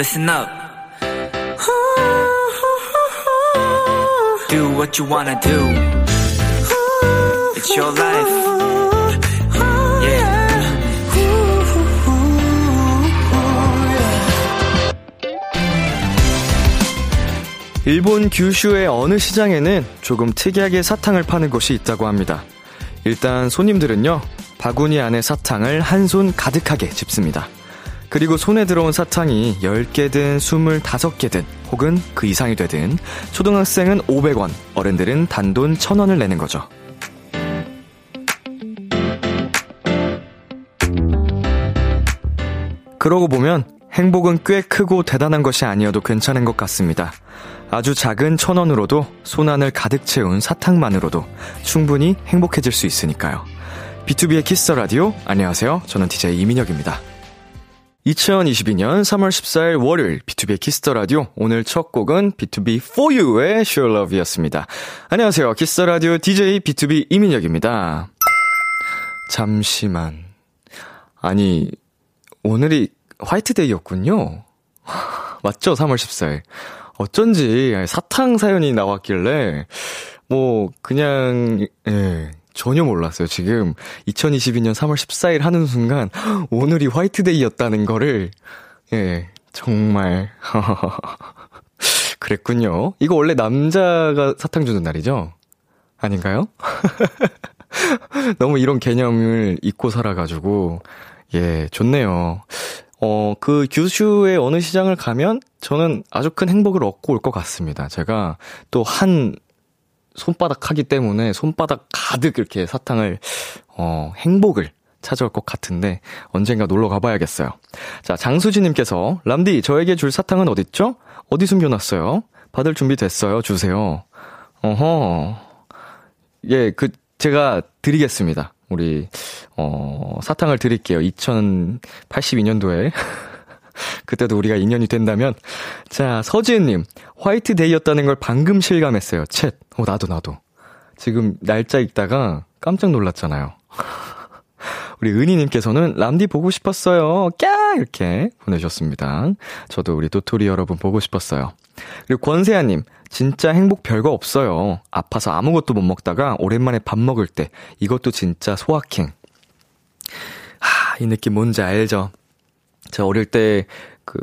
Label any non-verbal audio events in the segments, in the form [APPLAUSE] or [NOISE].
listen up. Do what you wanna do. It's your life. Yeah. 일본 규슈의 어느 시장에는 조금 특이하게 사탕을 파는 곳이 있다고 합니다. 일단 손님들은요, 바구니 안에 사탕을 한 손 가득하게 집습니다. 그리고 손에 들어온 사탕이 10개든 25개든 혹은 그 이상이 되든 초등학생은 500원, 어른들은 단돈 1000원을 내는 거죠. 그러고 보면 행복은 꽤 크고 대단한 것이 아니어도 괜찮은 것 같습니다. 아주 작은 천 원으로도 손안을 가득 채운 사탕만으로도 충분히 행복해질 수 있으니까요. BTOB의 키스 더 라디오 안녕하세요. 저는 DJ 이민혁입니다. 2022년 3월 14일 월요일 BTOB의 키스 더 라디오 오늘 첫 곡은 BTOB 4U의 Show Your Love이었습니다. 안녕하세요. 키스 더 라디오 DJ BTOB 이민혁입니다. 잠시만. 아니 오늘이 화이트데이였군요. [LAUGHS] 맞죠? 3월 14일. 어쩐지 사탕 사연이 나왔길래 뭐 그냥 예, 전혀 몰랐어요. 지금 2022년 3월 14일 하는 순간 오늘이 화이트데이였다는 거를 예, 정말 [LAUGHS] 그랬군요. 이거 원래 남자가 사탕 주는 날이죠? 아닌가요? [LAUGHS] 너무 이런 개념을 잊고 살아가지고 예, 좋네요. 어, 그 규슈의 어느 시장을 가면 저는 아주 큰 행복을 얻고 올 것 같습니다. 제가 또 한 손바닥 하기 때문에 손바닥 가득 이렇게 사탕을, 어, 행복을 찾아올 것 같은데 언젠가 놀러 가봐야겠어요. 자, 장수진님께서 람디 저에게 줄 사탕은 어딨죠? 어디 숨겨놨어요? 받을 준비 됐어요. 주세요. 어허. 예, 그 제가 드리겠습니다. 우리 어 사탕을 드릴게요. 2082년도에 [LAUGHS] [LAUGHS] 그때도 우리가 인연이 된다면 자 서지은님 화이트데이였다는 걸 방금 실감했어요. 챗. 어 나도 나도. 지금 날짜 읽다가 깜짝 놀랐잖아요. [LAUGHS] 우리 은희님께서는 람디 보고 싶었어요. 꺄! 이렇게 보내주셨습니다. 저도 우리 도토리 여러분 보고 싶었어요. 그리고 권세아님, 진짜 행복 별거 없어요. 아파서 아무것도 못 먹다가 오랜만에 밥 먹을 때 이것도 진짜 소확행. 하, 이 느낌 뭔지 알죠? 제가 어릴 때 그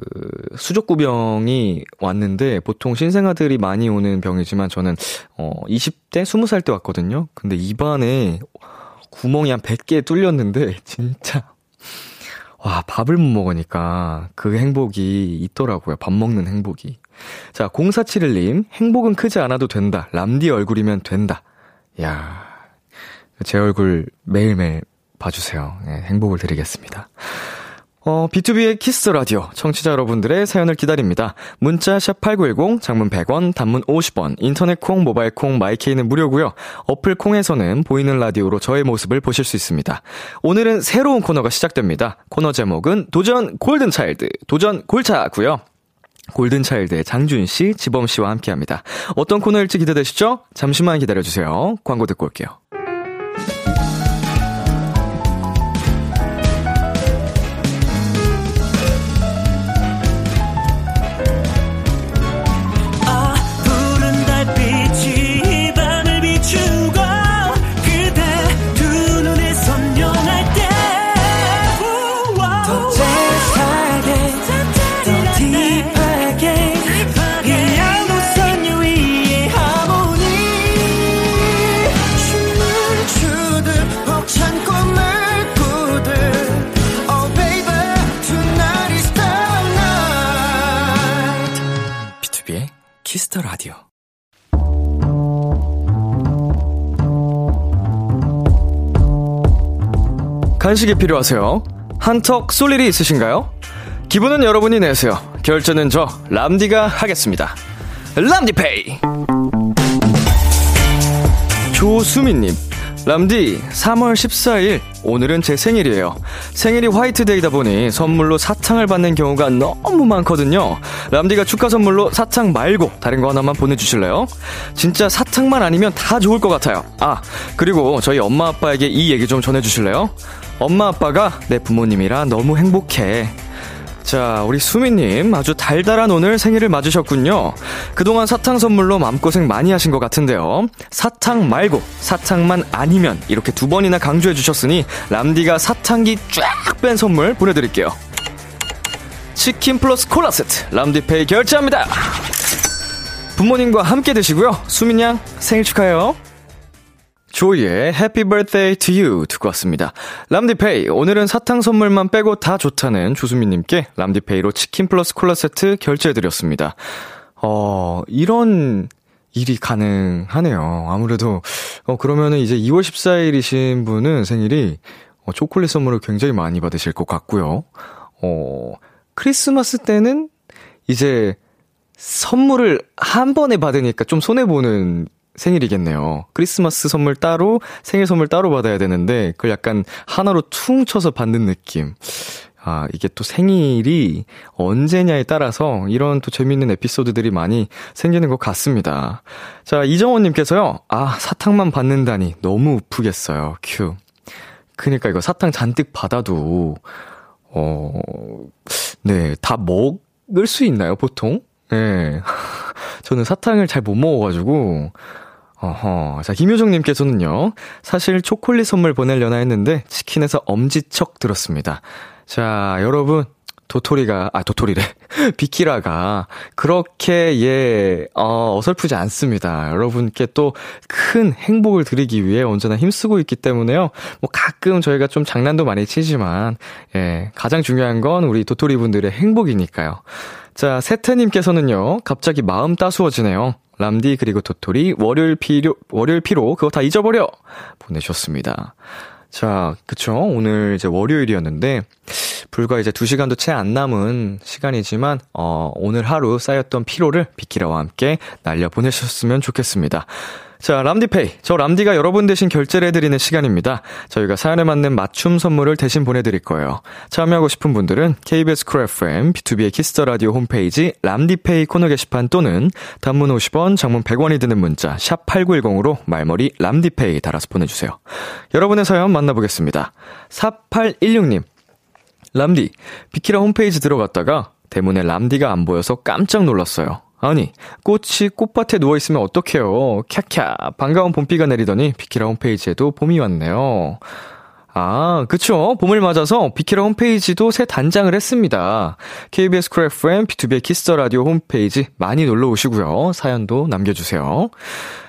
수족구병이 왔는데 보통 신생아들이 많이 오는 병이지만 저는 어 20대 20살 때 왔거든요. 근데 입안에 구멍이 한 100개 뚫렸는데 [LAUGHS] 진짜 와, 밥을 못 먹으니까 그 행복이 있더라고요. 밥 먹는 행복이. 자, 0471님, 행복은 크지 않아도 된다. 람디 얼굴이면 된다. 야, 제 얼굴 매일매일 봐주세요. 네, 행복을 드리겠습니다. 어, B2B의 키스 라디오 청취자 여러분들의 사연을 기다립니다. 문자 샵 8910 장문 100원, 단문 50원, 인터넷 콩, 모바일 콩, my K는 무료고요. 어플 콩에서는 보이는 라디오로 저의 모습을 보실 수 있습니다. 오늘은 새로운 코너가 시작됩니다. 코너 제목은 도전 Golden Child, 도전 골차고요. Golden Child의 장준 씨, 지범 씨와 함께 합니다. 어떤 코너일지 기대되시죠? 잠시만 기다려 주세요. 광고 듣고 올게요. 간식이 필요하세요? 한턱 쏠 일이 있으신가요? 기분은 여러분이 내세요. 결제는 저 람디가 하겠습니다. 람디페이. 조수민님. 람디, 3월 14일, 오늘은 제 생일이에요. 생일이 화이트데이다 보니 선물로 사탕을 받는 경우가 너무 많거든요. 람디가 축하 선물로 사탕 말고 다른 거 하나만 보내주실래요? 진짜 사탕만 아니면 다 좋을 것 같아요. 아, 그리고 저희 엄마 아빠에게 이 얘기 좀 전해주실래요? 엄마 아빠가 내 부모님이라 너무 행복해. 자, 우리 수미님 아주 달달한 오늘 생일을 맞으셨군요. 그동안 사탕 선물로 마음고생 많이 하신 것 같은데요. 사탕 말고 사탕만 아니면 이렇게 두 번이나 강조해 주셨으니 람디가 사탕기 쫙 뺀 선물 보내드릴게요. 치킨 플러스 콜라 세트 람디페이 결제합니다. 부모님과 함께 드시고요. 수민 양 생일 축하해요. 조이의 Happy Birthday to You 듣고 왔습니다. 람디페이, 오늘은 사탕 선물만 빼고 다 좋다는 조수민님께 람디페이로 치킨 플러스 콜라 세트 결제해드렸습니다. 어, 이런 일이 가능하네요. 아무래도, 어, 그러면은 이제 2월 14일이신 분은 생일이 어, 초콜릿 선물을 굉장히 많이 받으실 것 같고요. 어, 크리스마스 때는 이제 선물을 한 번에 받으니까 좀 손해보는 생일이겠네요. 크리스마스 선물 따로, 생일 선물 따로 받아야 되는데, 그걸 약간 하나로 퉁 쳐서 받는 느낌. 아, 이게 또 생일이 언제냐에 따라서 이런 또 재밌는 에피소드들이 많이 생기는 것 같습니다. 자, 이정원님께서요, 아, 사탕만 받는다니 너무 우프겠어요. 큐. 그니까 이거 사탕 잔뜩 받아도, 어, 네, 다 먹을 수 있나요, 보통? 예. 네. [LAUGHS] 저는 사탕을 잘 못 먹어가지고, 어허. 자, 김효정님께서는요, 사실 초콜릿 선물 보내려나 했는데, 치킨에서 엄지척 들었습니다. 자, 여러분, 도토리가, 아, 도토리래. [LAUGHS] 비키라가 그렇게, 예, 어, 어설프지 않습니다. 여러분께 또 큰 행복을 드리기 위해 언제나 힘쓰고 있기 때문에요. 뭐 가끔 저희가 좀 장난도 많이 치지만, 예, 가장 중요한 건 우리 도토리 분들의 행복이니까요. 자, 세태님께서는요, 갑자기 마음 따스워지네요. 람디 그리고 도토리 월요일 피로 월요일 피로 그거 다 잊어버려 보내셨습니다. 자, 그쵸. 오늘 이제 월요일이었는데, 불과 이제 2시간도 채 안 남은 시간이지만, 어, 오늘 하루 쌓였던 피로를 비키라와 함께 날려보내셨으면 좋겠습니다. 자, 람디페이. 저 람디가 여러분 대신 결제를 해드리는 시간입니다. 저희가 사연에 맞는 맞춤 선물을 대신 보내드릴 거예요. 참여하고 싶은 분들은 KBS 쿨 FM, B2B의 키스터 라디오 홈페이지 람디페이 코너 게시판 또는 단문 50원, 장문 100원이 드는 문자 샵 8910으로 말머리 람디페이 달아서 보내주세요. 여러분의 사연 만나보겠습니다. 4816님. 람디, 비키라 홈페이지 들어갔다가 대문에 람디가 안 보여서 깜짝 놀랐어요. 아니, 꽃이 꽃밭에 누워있으면 어떡해요. 캬캬. 반가운 봄비가 내리더니 비키라 홈페이지에도 봄이 왔네요. 아, 그쵸. 봄을 맞아서 비키라 홈페이지도 새 단장을 했습니다. KBS 쿨 FM, B2B의 키스터 라디오 홈페이지 많이 놀러 오시고요. 사연도 남겨주세요.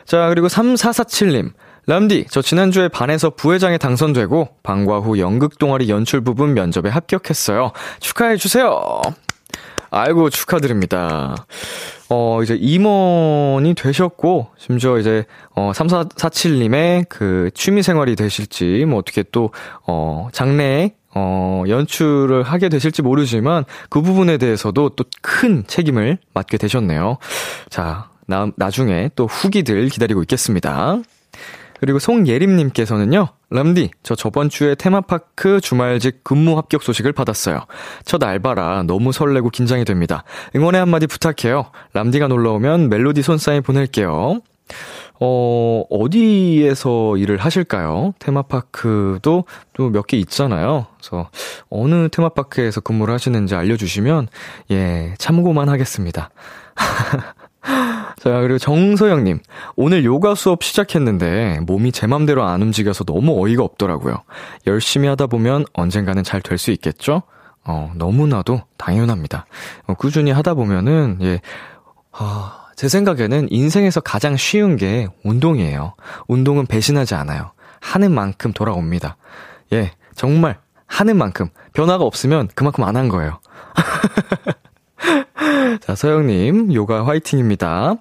자, 그리고 3447님. 람디, 저 지난주에 반에서 부회장에 당선되고 방과 후 연극 동아리 연출 부분 면접에 합격했어요. 축하해 주세요. 아이고, 축하드립니다. 어, 이제 임원이 되셨고, 심지어 이제, 어, 3447님의 그 취미 생활이 되실지, 뭐 어떻게 또, 어, 장래에, 어, 연출을 하게 되실지 모르지만, 그 부분에 대해서도 또 큰 책임을 맡게 되셨네요. 자, 나, 나중에 또 후기들 기다리고 있겠습니다. 그리고 송예림님께서는요, 람디, 저 저번 주에 테마파크 주말직 근무 합격 소식을 받았어요. 첫 알바라 너무 설레고 긴장이 됩니다. 응원의 한마디 부탁해요. 람디가 놀러 오면 멜로디 손사인 보낼게요. 어, 어디에서 일을 하실까요? 테마파크도 또 몇 개 있잖아요. 그래서 어느 테마파크에서 근무를 하시는지 알려주시면, 예, 참고만 하겠습니다. [LAUGHS] 자, 그리고 정서영님. 오늘 요가 수업 시작했는데 몸이 제 맘대로 안 움직여서 너무 어이가 없더라고요. 열심히 하다 보면 언젠가는 잘 될 수 있겠죠? 어, 너무나도 당연합니다. 어, 꾸준히 하다 보면은, 예, 어, 제 생각에는 인생에서 가장 쉬운 게 운동이에요. 운동은 배신하지 않아요. 하는 만큼 돌아옵니다. 예, 정말 하는 만큼 변화가 없으면 그만큼 안 한 거예요. [LAUGHS] 자, 서영님, 요가 화이팅입니다.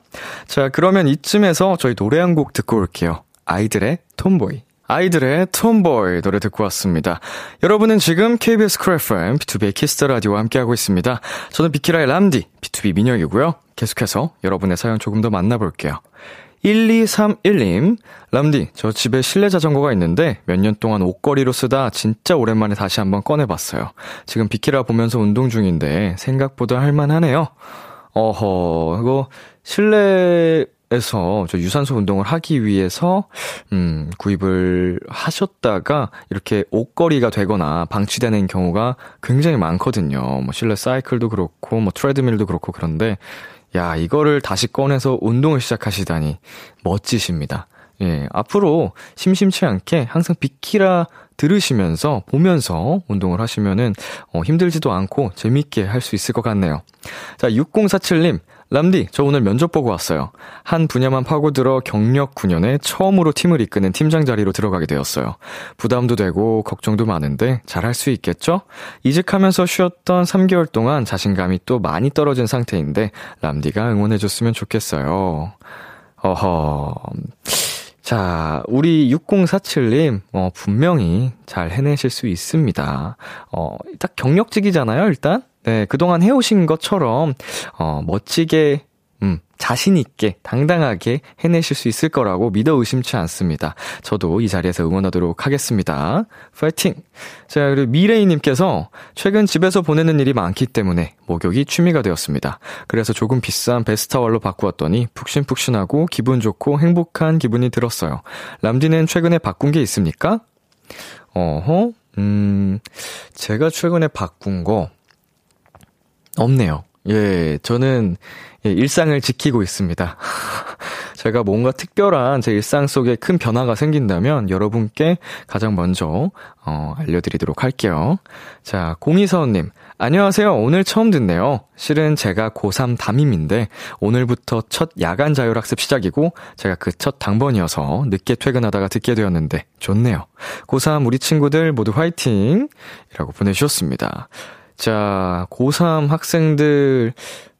자, 그러면 이쯤에서 저희 노래 한 곡 듣고 올게요. 아이들의 톰보이. 아이들의 TOMBOY 노래 듣고 왔습니다. 여러분은 지금 KBS 크래프엠 B2B의 키스터 라디오와 함께하고 있습니다. 저는 비키라의 람디, BTOB 민혁이고요. 계속해서 여러분의 사연 조금 더 만나볼게요. 1231님, 람디, 저 집에 실내 자전거가 있는데 몇 년 동안 옷걸이로 쓰다 진짜 오랜만에 다시 한번 꺼내봤어요. 지금 비키라 보면서 운동 중인데 생각보다 할만하네요. 어허, 이거 실내 에서 저 유산소 운동을 하기 위해서 음 구입을 하셨다가 이렇게 옷걸이가 되거나 방치되는 경우가 굉장히 많거든요. 뭐 실내 사이클도 그렇고 뭐 트레드밀도 그렇고 그런데 야 이거를 다시 꺼내서 운동을 시작하시다니 멋지십니다. 예, 앞으로 심심치 않게 항상 비키라 들으시면서 보면서 운동을 하시면은 어, 힘들지도 않고 재밌게 할 수 있을 것 같네요. 자, 6047님. 람디, 저 오늘 면접 보고 왔어요. 한 분야만 파고들어 경력 9년에 처음으로 팀을 이끄는 팀장 자리로 들어가게 되었어요. 부담도 되고 걱정도 많은데 잘할 수 있겠죠? 이직하면서 쉬었던 3개월 동안 자신감이 또 많이 떨어진 상태인데 람디가 응원해줬으면 좋겠어요. 어허. 자, 우리 6047님, 어, 분명히 잘 해내실 수 있습니다. 어, 딱 경력직이잖아요, 일단? 네, 그동안 해오신 것처럼, 어, 멋지게, 음, 자신있게, 당당하게 해내실 수 있을 거라고 믿어 의심치 않습니다. 저도 이 자리에서 응원하도록 하겠습니다. 파이팅! 자, 그리고 미레이님께서 최근 집에서 보내는 일이 많기 때문에 목욕이 취미가 되었습니다. 그래서 조금 비싼 베스타월로 바꾸었더니 푹신푹신하고 기분 좋고 행복한 기분이 들었어요. 람디는 최근에 바꾼 게 있습니까? 어허, 음, 제가 최근에 바꾼 거, 없네요. 예, 저는 예, 일상을 지키고 있습니다. [LAUGHS] 제가 뭔가 특별한 제 일상 속에 큰 변화가 생긴다면 여러분께 가장 먼저 어, 알려드리도록 할게요. 자, 공이서원님. 안녕하세요. 오늘 처음 듣네요. 실은 제가 고3 담임인데 오늘부터 첫 야간 자율학습 시작이고 제가 그 첫 당번이어서 늦게 퇴근하다가 듣게 되었는데 좋네요. 고3 우리 친구들 모두 화이팅! 이라고 보내주셨습니다. 자, 고3 학생들,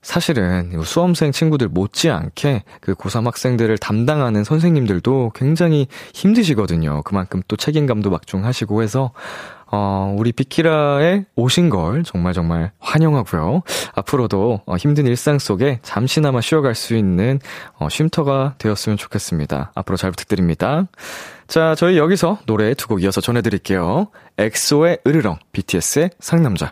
사실은 수험생 친구들 못지않게 그 고3 학생들을 담당하는 선생님들도 굉장히 힘드시거든요. 그만큼 또 책임감도 막중하시고 해서, 어, 우리 비키라에 오신 걸 정말 정말 환영하고요. 앞으로도 어, 힘든 일상 속에 잠시나마 쉬어갈 수 있는 어, 쉼터가 되었으면 좋겠습니다. 앞으로 잘 부탁드립니다. 자, 저희 여기서 노래 두 곡 이어서 전해드릴게요. 엑소의 으르렁, BTS의 상남자.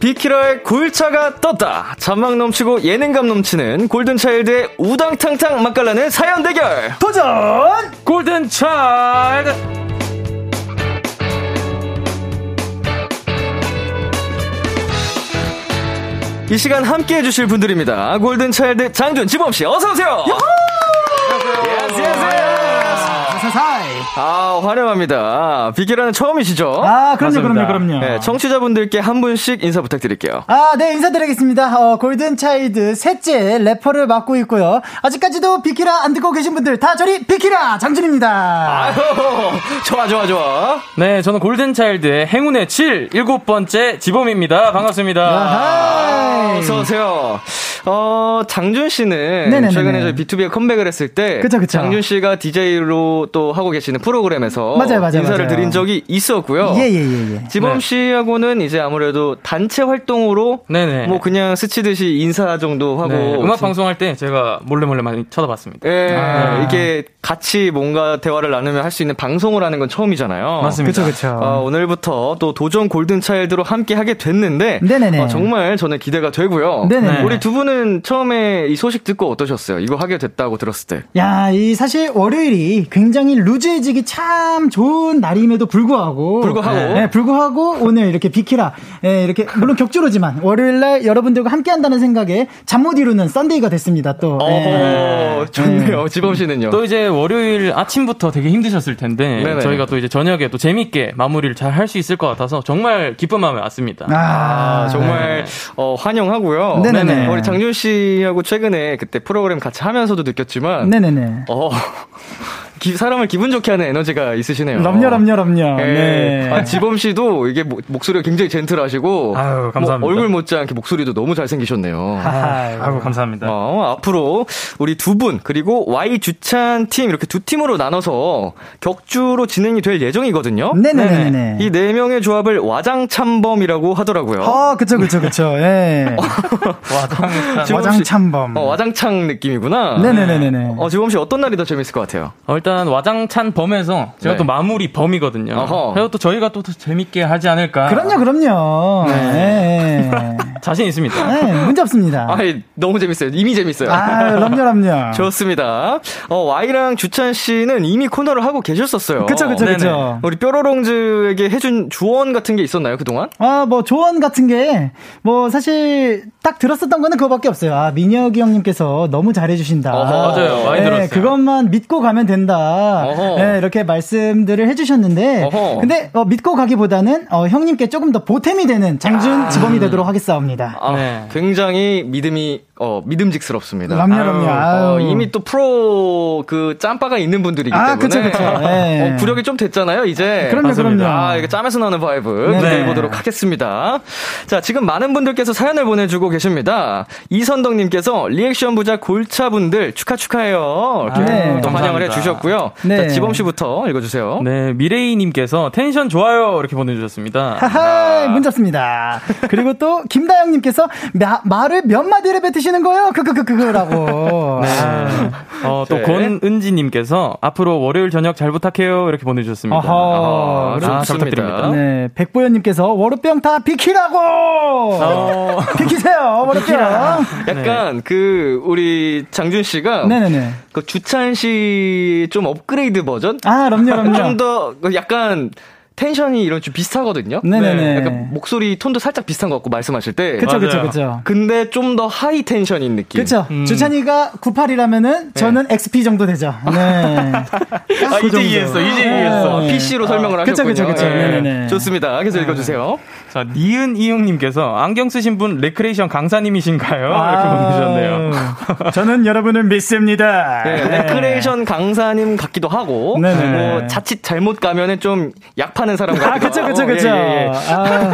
비키라의 골차가 떴다. 잔망 넘치고 예능감 넘치는 골든차일드의 우당탕탕 맛깔나는 사연 대결. 도전! 골든차일드! 이 시간 함께 해주실 분들입니다. 골든차일드 장준, 지범씨, 어서오세요! 사사사이. 아, 환영합니다. 비키라는 처음이시죠? 아, 그럼요, 그럼요, 맞습니다. 그럼요. 네, 청취자분들께 한 분씩 인사 부탁드릴게요. 아, 네, 인사드리겠습니다. 어, 골든차일드 셋째 래퍼를 맡고 있고요. 아직까지도 비키라 안 듣고 계신 분들 다 저리 비키라 장준입니다. 아유, 좋아, 좋아, 좋아. 네, 저는 골든차일드의 행운의 7, 일곱 번째 지범입니다. 반갑습니다. 어서오세요. 어, 장준 씨는 네네네네. 최근에 저희 B2B에 컴백을 했을 때 그쵸, 그쵸. 장준 씨가 DJ로 또 하고 계시는 프로그램에서 맞아요, 맞아요, 인사를 맞아요. 드린 적이 있었고요. 예, 예, 예, 예. 지범 네. 씨하고는 이제 아무래도 단체 활동으로 네네. 뭐 그냥 스치듯이 인사 정도 하고 네, 음악 방송할 때 제가 몰래 몰래 많이 쳐다봤습니다. 예, 아. 이게 같이 뭔가 대화를 나누면 할수 있는 방송을 하는 건 처음이잖아요. 맞습니다. 그쵸. 어, 오늘부터 또 도전 골든 차일드로 함께 하게 됐는데 네네네. 어, 정말 저는 기대가 되고요. 네네. 우리 두 분은 처음에 이 소식 듣고 어떠셨어요? 이거 하게 됐다고 들었을 때. 야, 이 사실 월요일이 굉장히 루즈해지기 참 좋은 날임에도 불구하고 불구하고. 네, 불구하고 오늘 이렇게 비키라 예, 이렇게 물론 격주로지만 월요일 날 여러분들과 함께 한다는 생각에 잠 못 이루는 썬데이가 됐습니다. 또. 어, 예. 좋네요. 지범 씨는요? 또 이제 월요일 아침부터 되게 힘드셨을 텐데 네네. 저희가 또 이제 저녁에 또 재밌게 마무리를 잘 할 수 있을 것 같아서 정말 기쁜 마음에 왔습니다. 아, 정말 네. 어, 환영하고요. 네네네. 우리 장준 씨하고 최근에 그때 프로그램 같이 하면서도 느꼈지만 네네네. 어, 기, 사람을 기분 좋게 하는 에너지가 있으시네요. 럼요, 럼요, 럼요. 네. 네. 아, 지범 씨도 이게 목, 목소리가 굉장히 젠틀하시고. 아유, 감사합니다. 뭐 얼굴 못지않게 목소리도 너무 잘생기셨네요. 아유, 감사합니다. 어, 앞으로 우리 두 분, 그리고 Y 주찬 팀, 이렇게 두 팀으로 나눠서 격주로 진행이 될 예정이거든요. 네네네 네. 이네 명의 조합을 와장참범이라고 하더라고요. 어, 그쵸, 그쵸, 그쵸. 예. [LAUGHS] 와장창. 와장참범. 어, 와장창 느낌이구나. 네네네네네. 어, 지범 씨 어떤 날이 더 재밌을 것 같아요? 어, 일단 와장찬 범에서 제가 네. 또 마무리 범이거든요. 어허. 그래서 또 저희가 또더 재밌게 하지 않을까. 그럼요, 그럼요. 네. 자신 있습니다. 네, 문제 없습니다. 아이, 너무 재밌어요. 이미 재밌어요. 아, 럼요, 럼요. [LAUGHS] 좋습니다. 어, Y랑 주찬 씨는 이미 코너를 하고 계셨었어요. 그쵸, 그쵸, 네네. 그쵸. 우리 뾰로롱즈에게 해준 조언 같은 게 있었나요, 그동안? 아, 뭐, 조언 같은 게, 뭐, 사실, 딱 들었었던 거는 그거밖에 없어요. 아, 민혁이 형님께서 너무 잘해주신다. 어허, 맞아요. 많이 들었어요. 그것만 믿고 가면 된다. 네, 이렇게 말씀들을 해주셨는데, 어허. 근데, 어, 믿고 가기보다는, 어, 형님께 조금 더 보탬이 되는 장준 지범이 되도록 하겠 사옵니다. 아, 네. 굉장히 믿음이, 어, 믿음직스럽습니다. 그럼요, 그럼요. 어, 아유. 이미 또 프로 그 짬바가 있는 분들이기 아, 때문에 그쵸, 그쵸. [LAUGHS] 네. 어, 구력이 좀 됐잖아요 이제 그럼요, 맞습니다. 그럼요. 아 이게 짬에서 나는 vibe 네. 기대해 보도록 하겠습니다 자 지금 많은 분들께서 사연을 보내주고 계십니다 이선덕님께서 리액션 부자 골차분들 축하 축하해요 이렇게 네. 또 환영을. 해주셨고요 네. 자 지범씨부터 읽어주세요 네, 미레이님께서 텐션 좋아요 이렇게 보내주셨습니다. 하하, 문제 없습니다. 그리고 또, 김다영님께서, 마, 말을 몇 마디를 뱉으시 는 거예요? 크크크크크라고. [LAUGHS] 아. 어, 또 네. 권은지님께서 앞으로 월요일 저녁 잘 부탁해요 이렇게 보내주셨습니다. 어허. 아, 잘. 부탁드립니다. 네, 백보현님께서 월요병 다 비키라고! 어, [LAUGHS] 비키세요, 월요병! 약간 그 우리 장준 씨가 네네네. 그 주찬 씨 좀 업그레이드 버전 아, 그럼요, 그럼요. 좀 더 약간 텐션이 이런 좀 비슷하거든요. 네네네. 약간 목소리 톤도 살짝 비슷한 것 같고 말씀하실 때. 그쵸, 그쵸, 맞아요. 그쵸. 근데 좀 더 high 텐션인 느낌. 그쵸. 음. 주찬이가 98이라면은 저는 XP 정도 되죠. 네. [LAUGHS] 아, 이제 이해했어, 이제 이해했어. 네. PC로 설명을 그쵸, 하셨군요. 그쵸, 그쵸. 예. 네네네. 좋습니다. 계속 읽어주세요. 자, 니은 이응님께서 안경 쓰신 분 레크레이션 강사님이신가요? 이렇게 보내주셨네요. [LAUGHS] 저는 여러분을 믿습니다. 네, 네. 레크레이션 강사님 같기도 하고, 네네네. 뭐 자칫 잘못 가면은 좀 약 파는 사람 같기도 아, 그쵸, 그쵸. 그쵸. 예, 예, 예. 아.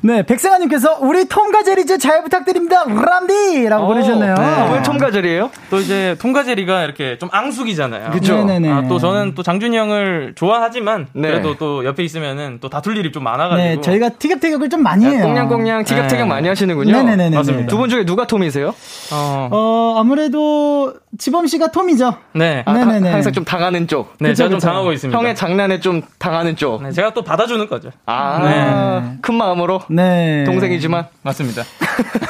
[LAUGHS] 네, 백승아님께서 우리 톰과 제리즈 잘 부탁드립니다. 람디라고. 어, 왜 톰가젤이에요? 또 이제 통과제리가 이렇게 좀 앙숙이잖아요. 그쵸. 네네네. 아, 또 저는 또 장준이 형을 좋아하지만 네. 그래도 또 옆에 있으면은 또 다툴 일이 좀 많아가지고 네, 저희가 티격태격을 좀 많이 해요. 꽁냥꽁냥 티격태격 네. 많이 하시는군요. 네네네네. 맞습니다. 두 분 중에 누가 톰이세요? 어, 어, 아무래도 지범 씨가 톰이죠. 네. 아, 네네네. 하- 항상 좀 당하는 쪽. 네, 그쵸, 제가 좀 그쵸. 당하고 있습니다. 형의 장난에 좀 당하는 쪽. 네, 제가 또 받아주는 거죠. 아, 네. 큰 마음으로. 네. 동생이지만. 맞습니다.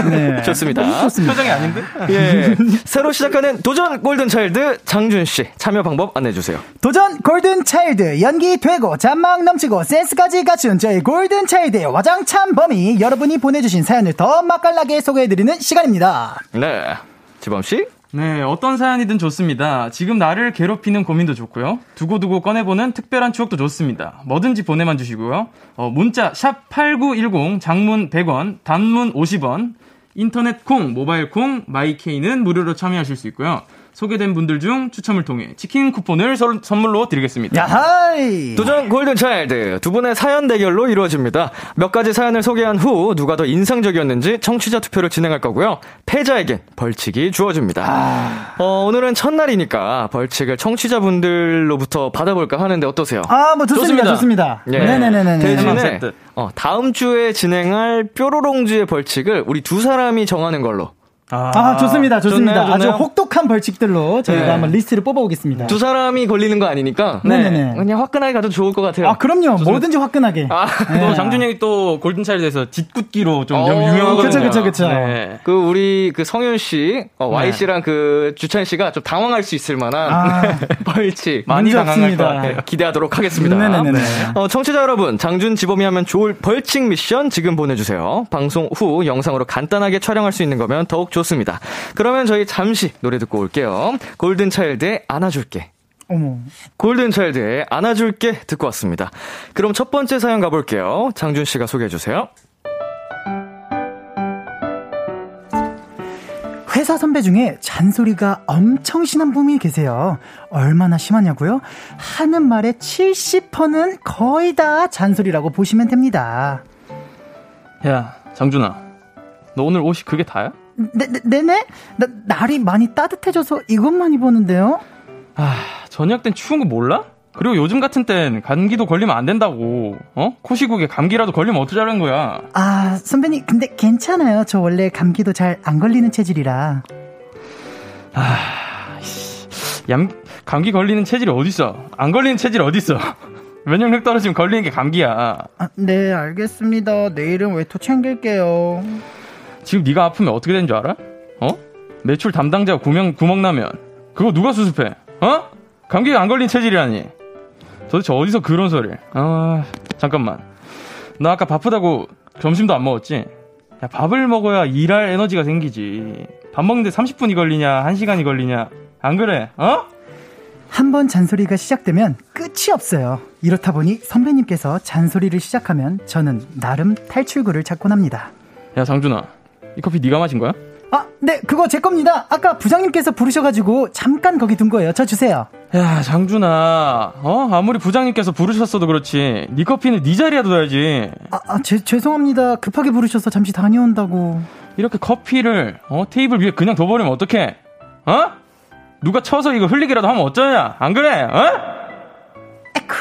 네. [LAUGHS] 좋습니다. 표정이 아닌데? 예. [LAUGHS] 새로 시작하는 도전 골든차일드 장준씨. 참여 방법 안내해주세요. 도전 골든 차일드 연기 되고 잔망 넘치고 센스까지 갖춘 저희 골든 차일드의 와장참 범이 여러분이 보내주신 사연을 더 맛깔나게 소개해드리는 시간입니다. 네. 지범씨? 네, 어떤 사연이든 좋습니다. 지금 나를 괴롭히는 고민도 좋고요. 두고두고 꺼내보는 특별한 추억도 좋습니다. 뭐든지 보내만 주시고요. 어, 문자 샵 8910 장문 100원, 단문 50원, 인터넷 콩, 모바일 콩, 마이케이는 무료로 참여하실 수 있고요. 소개된 분들 중 추첨을 통해 치킨 쿠폰을 설- 선물로 드리겠습니다. 야하이! 도전 골든차일드 두 분의 사연 대결로 이루어집니다. 몇 가지 사연을 소개한 후 누가 더 인상적이었는지 청취자 투표를 진행할 거고요. 패자에겐 벌칙이 주어집니다. 어, 오늘은 첫날이니까 벌칙을 청취자분들로부터 받아볼까 하는데 어떠세요? 아, 뭐 좋습니다, 좋습니다. 좋습니다. 예. 네네네네. 대신에. 어, 다음 주에 진행할 뾰로롱즈의 벌칙을 우리 두 사람이 정하는 걸로. 아, 좋습니다, 좋습니다. 좋네요, 아주 좋네요. 혹독 한 벌칙들로 저희가 네. 한번 리스트를 뽑아오겠습니다. 두 사람이 걸리는 거 아니니까 네네네. 그냥 화끈하게 가도 좋을 것 같아요. 아, 그럼요. 뭐든지 화끈하게. 아, 또 네. 장준 형이 또 골든차일드에서 짓궂기로 좀 어, 유명하거든요. 그쵸, 그쵸, 그쵸. 네. 그 우리 그 성윤 씨, 어, Y 네. 씨랑 그 주찬 씨가 좀 당황할 수 있을 만한 아. [LAUGHS] 벌칙 많이 같아요. 기대하도록 하겠습니다. 네네네네. 어, 청취자 여러분, 장준 지범이 하면 좋을 벌칙 미션 지금 보내주세요. 방송 후 영상으로 간단하게 촬영할 수 있는 거면 더욱 좋습니다. 그러면 저희 잠시 노래 듣고 올게요. 골든차일드의 안아줄게. 어머. 골든차일드의 안아줄게 듣고 왔습니다. 그럼 첫 번째 사연 가볼게요. 장준 씨가 소개해 주세요. 회사 선배 중에 잔소리가 엄청 심한 분이 계세요. 얼마나 심하냐고요? 하는 말의 70%는 거의 다 잔소리라고 보시면 됩니다. 야, 장준아. 너 오늘 옷이 그게 다야? 네, 네, 네네? 나, 날이 많이 따뜻해져서 이것만 입었는데요? 아, 저녁 땐 추운 거 몰라? 그리고 요즘 같은 땐 감기도 걸리면 안 된다고. 어? 코시국에 감기라도 걸리면 어쩌자는 거야. 아, 선배님, 근데 괜찮아요. 저 원래 감기도 잘 안 걸리는 체질이라. 아, 얌, 감기 걸리는 체질이 어딨어? 안 걸리는 체질이 어딨어? [LAUGHS] 면역력 떨어지면 걸리는 게 감기야. 아, 네, 알겠습니다. 내일은 외투 챙길게요. 지금 네가 아프면 어떻게 되는 줄 알아? 어? 매출 담당자가 구멍, 구멍 나면 그거 누가 수습해? 어? 감기가 안 걸린 체질이라니. 도대체 어디서 그런 소리를? 아, 잠깐만. 너 아까 바쁘다고 점심도 안 먹었지? 야, 밥을 먹어야 일할 에너지가 생기지. 밥 먹는데 30분이 걸리냐, 1시간이 걸리냐. 안 그래? 어? 한 번 잔소리가 시작되면 끝이 없어요. 이렇다 보니 선배님께서 잔소리를 시작하면 저는 나름 탈출구를 찾곤 합니다. 야, 장준아. 이 커피 네가 마신 거야? 아, 네, 그거 제 겁니다. 아까 부장님께서 부르셔가지고 잠깐 거기 둔 거예요. 저 주세요. 야, 장준아. 어? 아무리 부장님께서 부르셨어도 그렇지. 네 커피는 네 자리에 둬야지. 아, 아 제, 죄송합니다. 급하게 부르셔서 잠시 다녀온다고. 이렇게 커피를 어 테이블 위에 그냥 둬버리면 어떡해? 어? 누가 쳐서 이거 흘리기라도 하면 어쩌냐? 안 그래? 어? 에쿠,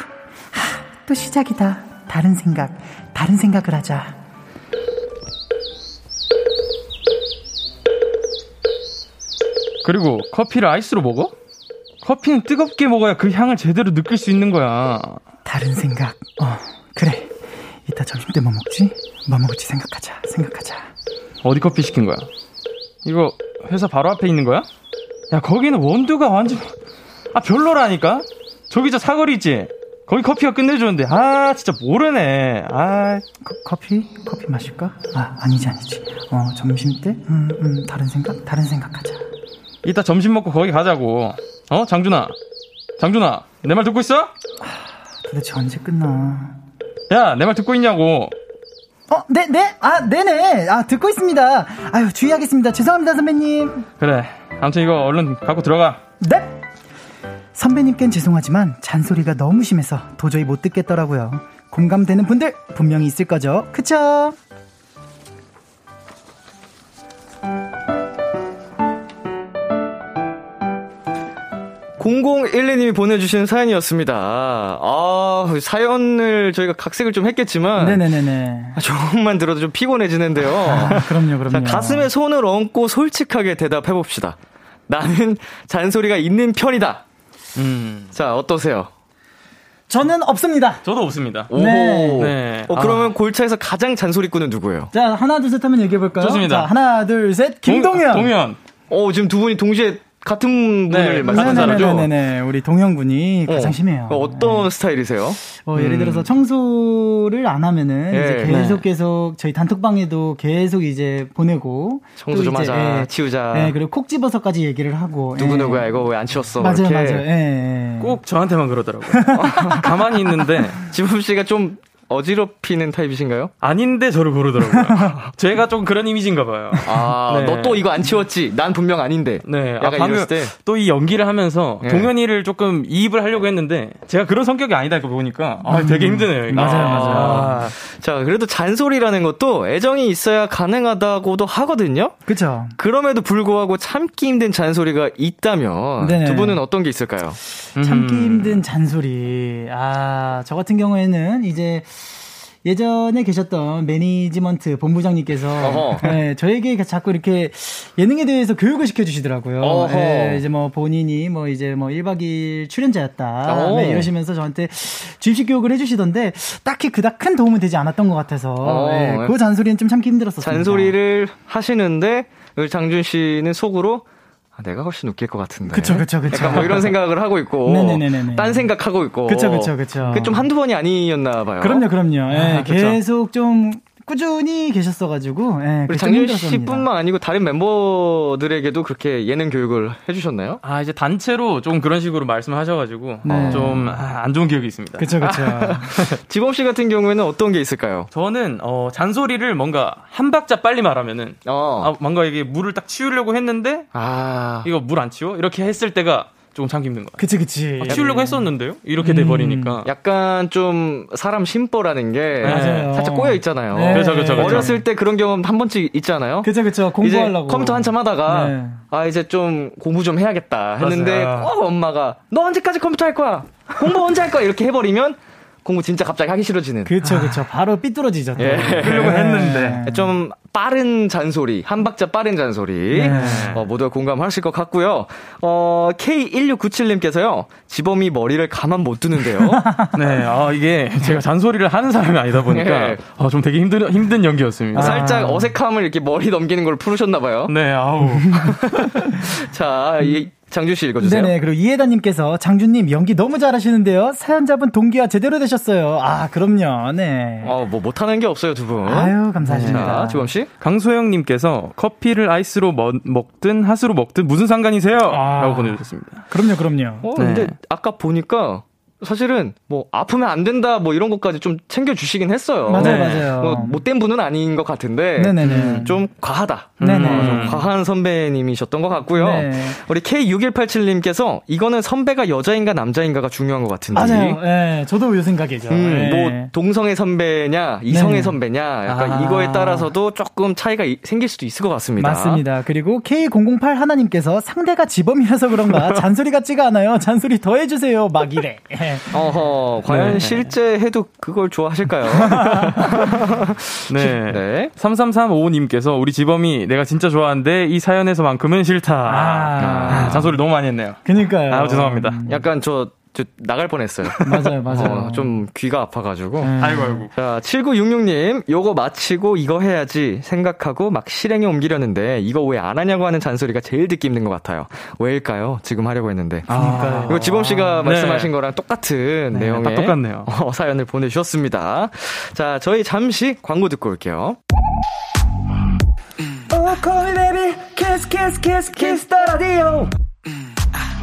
하, 또 시작이다. 다른 생각, 다른 생각을 하자. 그리고 커피를 아이스로 먹어? 커피는 뜨겁게 먹어야 그 향을 제대로 느낄 수 있는 거야. 다른 생각. 어, 그래. 이따 점심 때 뭐 먹지? 뭐 먹을지 생각하자. 생각하자. 어디 커피 시킨 거야? 이거 회사 바로 앞에 있는 거야? 야, 거기는 원두가 완전 아 별로라니까. 저기 저 사거리 있지? 거기 커피가 끝내주는데 아 진짜 모르네. 아 커, 커피? 커피 마실까? 아 아니지 아니지. 어 점심 때? 음, 음 다른 생각? 다른 생각하자. 이따 점심 먹고 거기 가자고. 어 장준아, 장준아 내 말 듣고 있어? 도대체 언제 끝나? 야 내 말 듣고 있냐고. 어, 네, 네, 아, 네네, 아, 듣고 있습니다. 아유, 주의하겠습니다. 죄송합니다, 선배님. 그래. 아무튼 이거 얼른 갖고 들어가. 네! 선배님께는 죄송하지만 잔소리가 너무 심해서 도저히 못 듣겠더라고요. 공감되는 분들 분명히 있을 거죠. 그쵸? 0012님이 보내주신 사연이었습니다. 아, 사연을 저희가 각색을 좀 했겠지만. 네네네네. 아, 조금만 들어도 좀 피곤해지는데요. [LAUGHS] 아, 그럼요, 그럼요. 자, 가슴에 손을 얹고 솔직하게 대답해봅시다. 나는 잔소리가 있는 편이다. 음. 자, 어떠세요? 저는 없습니다. 저도 없습니다. 오. 네. 네. 어, 그러면 골차에서 가장 잔소리꾼은 누구예요? 자, 하나, 둘, 셋 하면 얘기해볼까요? 좋습니다. 자, 하나, 둘, 셋. 김동현. 동, 동현. 어, 지금 두 분이 동시에 같은 분을 네, 말씀하는 사람이죠? 네네네네. 우리 동현 군이 가장 심해요. 어, 어떤 스타일이세요? 어, 예를 음. 들어서 청소를 안 하면은 예. 이제 계속 계속 저희 단톡방에도 계속 이제 보내고 청소 또좀 이제, 하자, 예, 치우자. 예, 그리고 콕 집어서까지 얘기를 하고 예. 누구 누구야, 이거 왜 안 치웠어? 맞아요, 이렇게. 맞아요. 예, 예. 꼭 저한테만 그러더라고요. [LAUGHS] 가만히 있는데 [LAUGHS] 지범 씨가 좀 어지럽히는 타입이신가요? 아닌데 저를 고르더라고요. [LAUGHS] 제가 좀 그런 이미지인가 봐요. 아, 네. 너또 이거 안 치웠지? 난 분명 아닌데. 네. 아, 약간 방금 이랬을 때. 또이 연기를 하면서 네. 동현이를 조금 이입을 하려고 했는데 제가 그런 성격이 아니다 이거 보니까 아, 되게 힘드네요. 이게. 맞아요, 아. 맞아요. 자, 그래도 잔소리라는 것도 애정이 있어야 가능하다고도 하거든요? 그쵸. 그럼에도 불구하고 참기 힘든 잔소리가 있다면 네네. 두 분은 어떤 게 있을까요? 참기 음. 힘든 잔소리. 아, 저 같은 경우에는 이제 예전에 계셨던 매니지먼트 본부장님께서. 네, 저에게 자꾸 이렇게 예능에 대해서 교육을 시켜주시더라고요. 네, 이제 뭐 본인이 뭐 이제 뭐 1박 2일 출연자였다. 오. 네, 이러시면서 저한테 주입식 교육을 해주시던데 딱히 그닥 큰 도움은 되지 않았던 것 같아서 어. 네, 그 잔소리는 좀 참기 힘들었었어요. 잔소리를 하시는데 장준 씨는 속으로 아, 내가 훨씬 웃길 것 같은데. 그쵸, 그쵸, 그쵸. 약간 뭐 이런 생각을 하고 있고. 네네네네네. 딴 생각 하고 있고. 그쵸, 그쵸, 그쵸. 그게 좀 한두 번이 아니었나 봐요. 그럼요, 그럼요. 예, [LAUGHS] 아. 계속 좀 꾸준히 계셨어가지고 예, 우리 힘들었습니다. 씨뿐만 아니고 다른 멤버들에게도 그렇게 예능 교육을 해주셨나요? 아, 이제 단체로 좀 그런 식으로 말씀하셔가지고 네. 좀안 좋은 기억이 있습니다. 그쵸 그쵸. [LAUGHS] 지범 씨 같은 경우에는 어떤 게 있을까요? 저는 어, 잔소리를 뭔가 한 박자 빨리 말하면은 어. 아, 뭔가 이게 물을 딱 치우려고 했는데 아. 이거 물 안 치워? 이렇게 했을 때가 조금 참기 힘든 것 같아요. 그치 그치. 아, 치우려고 했었는데요? 이렇게 돼버리니까. 약간 좀 사람 심보라는 게 맞아요. 살짝 꼬여 있잖아요. 네. 그렇죠, 그렇죠, 그렇죠. 어렸을 때 그런 경험 한 번씩 있잖아요. 그쵸 그쵸 공부하려고. 컴퓨터 한참 하다가 네. 아 이제 좀 공부 좀 해야겠다 했는데 맞아요. 꼭 엄마가 너 언제까지 컴퓨터 할 거야? 공부 언제 할 거야? 이렇게 해버리면 공부 진짜 갑자기 하기 싫어지는. 그쵸 그쵸 바로 삐뚤어지죠. 또. 예. 하려고 했는데. 좀 빠른 잔소리, 한 박자 빠른 잔소리. 네. 어, 모두가 공감하실 것 같고요. 어, K1697님께서요, 지범이 머리를 가만 못 두는데요. [LAUGHS] 네, 아, 이게 제가 잔소리를 하는 사람이 아니다 보니까 예. 아, 좀 되게 힘든, 힘든 연기였습니다. 살짝 어색함을 이렇게 머리 넘기는 걸 푸르셨나봐요. 네, 아우. [LAUGHS] 자, 이, 장준 씨 읽어주세요. 네네. 그리고 이해다님께서 장준님 연기 너무 잘하시는데요. 사연자분 동기화 제대로 되셨어요. 아, 그럼요. 네. 어, 뭐, 못하는 게 없어요, 두 분. 아유, 감사합니다. 자, 지범 씨. 강소영님께서 커피를 아이스로 먹, 먹든 핫으로 먹든 무슨 상관이세요? 아. 라고 보내주셨습니다. 그럼요, 그럼요. 어, 네. 근데 아까 보니까 사실은 뭐 아프면 안 된다 뭐 이런 것까지 좀 챙겨 주시긴 했어요. 맞아요, 네. 맞아요. 뭐 못된 분은 아닌 것 같은데 네네네. 음, 좀 과하다. 네네. 어, 좀 과한 선배님이셨던 것 같고요. 네. 우리 K6187님께서 이거는 선배가 여자인가 남자인가가 중요한 것 같은데. 맞아요. 예, 저도 요 생각이죠. 음, 예. 뭐 동성애 선배냐 이성애 네. 선배냐 약간 아. 이거에 따라서도 조금 차이가 이- 생길 수도 있을 것 같습니다. 맞습니다. 그리고 K008 하나님께서 상대가 지범이라서 그런가 [LAUGHS] 잔소리 같지가 않아요. 잔소리 더 해주세요. 막 이래. 예. 어허, 과연 네. 실제 해도 그걸 좋아하실까요? [LAUGHS] 네. 네. 3335님께서 우리 지범이 내가 진짜 좋아하는데 이 사연에서만큼은 싫다. 아. 아, 잔소리 너무 많이 했네요. 그니까요. 아, 죄송합니다. 약간 저, 저 나갈 뻔했어요. [LAUGHS] 맞아요, 맞아요. 어, 좀 귀가 아파가지고. 음. 아이고, 아이고. 자, 7966님, 요거 마치고 이거 해야지 생각하고 막 실행에 옮기려는데 이거 왜 안 하냐고 하는 잔소리가 제일 듣기 힘든 것 같아요. 왜일까요? 지금 하려고 했는데. 그러니까요. 이거 지범 씨가 네. 말씀하신 거랑 똑같은 내용의 딱 똑같네요. 어, 사연을 보내주셨습니다. 자, 저희 잠시 광고 듣고 올게요.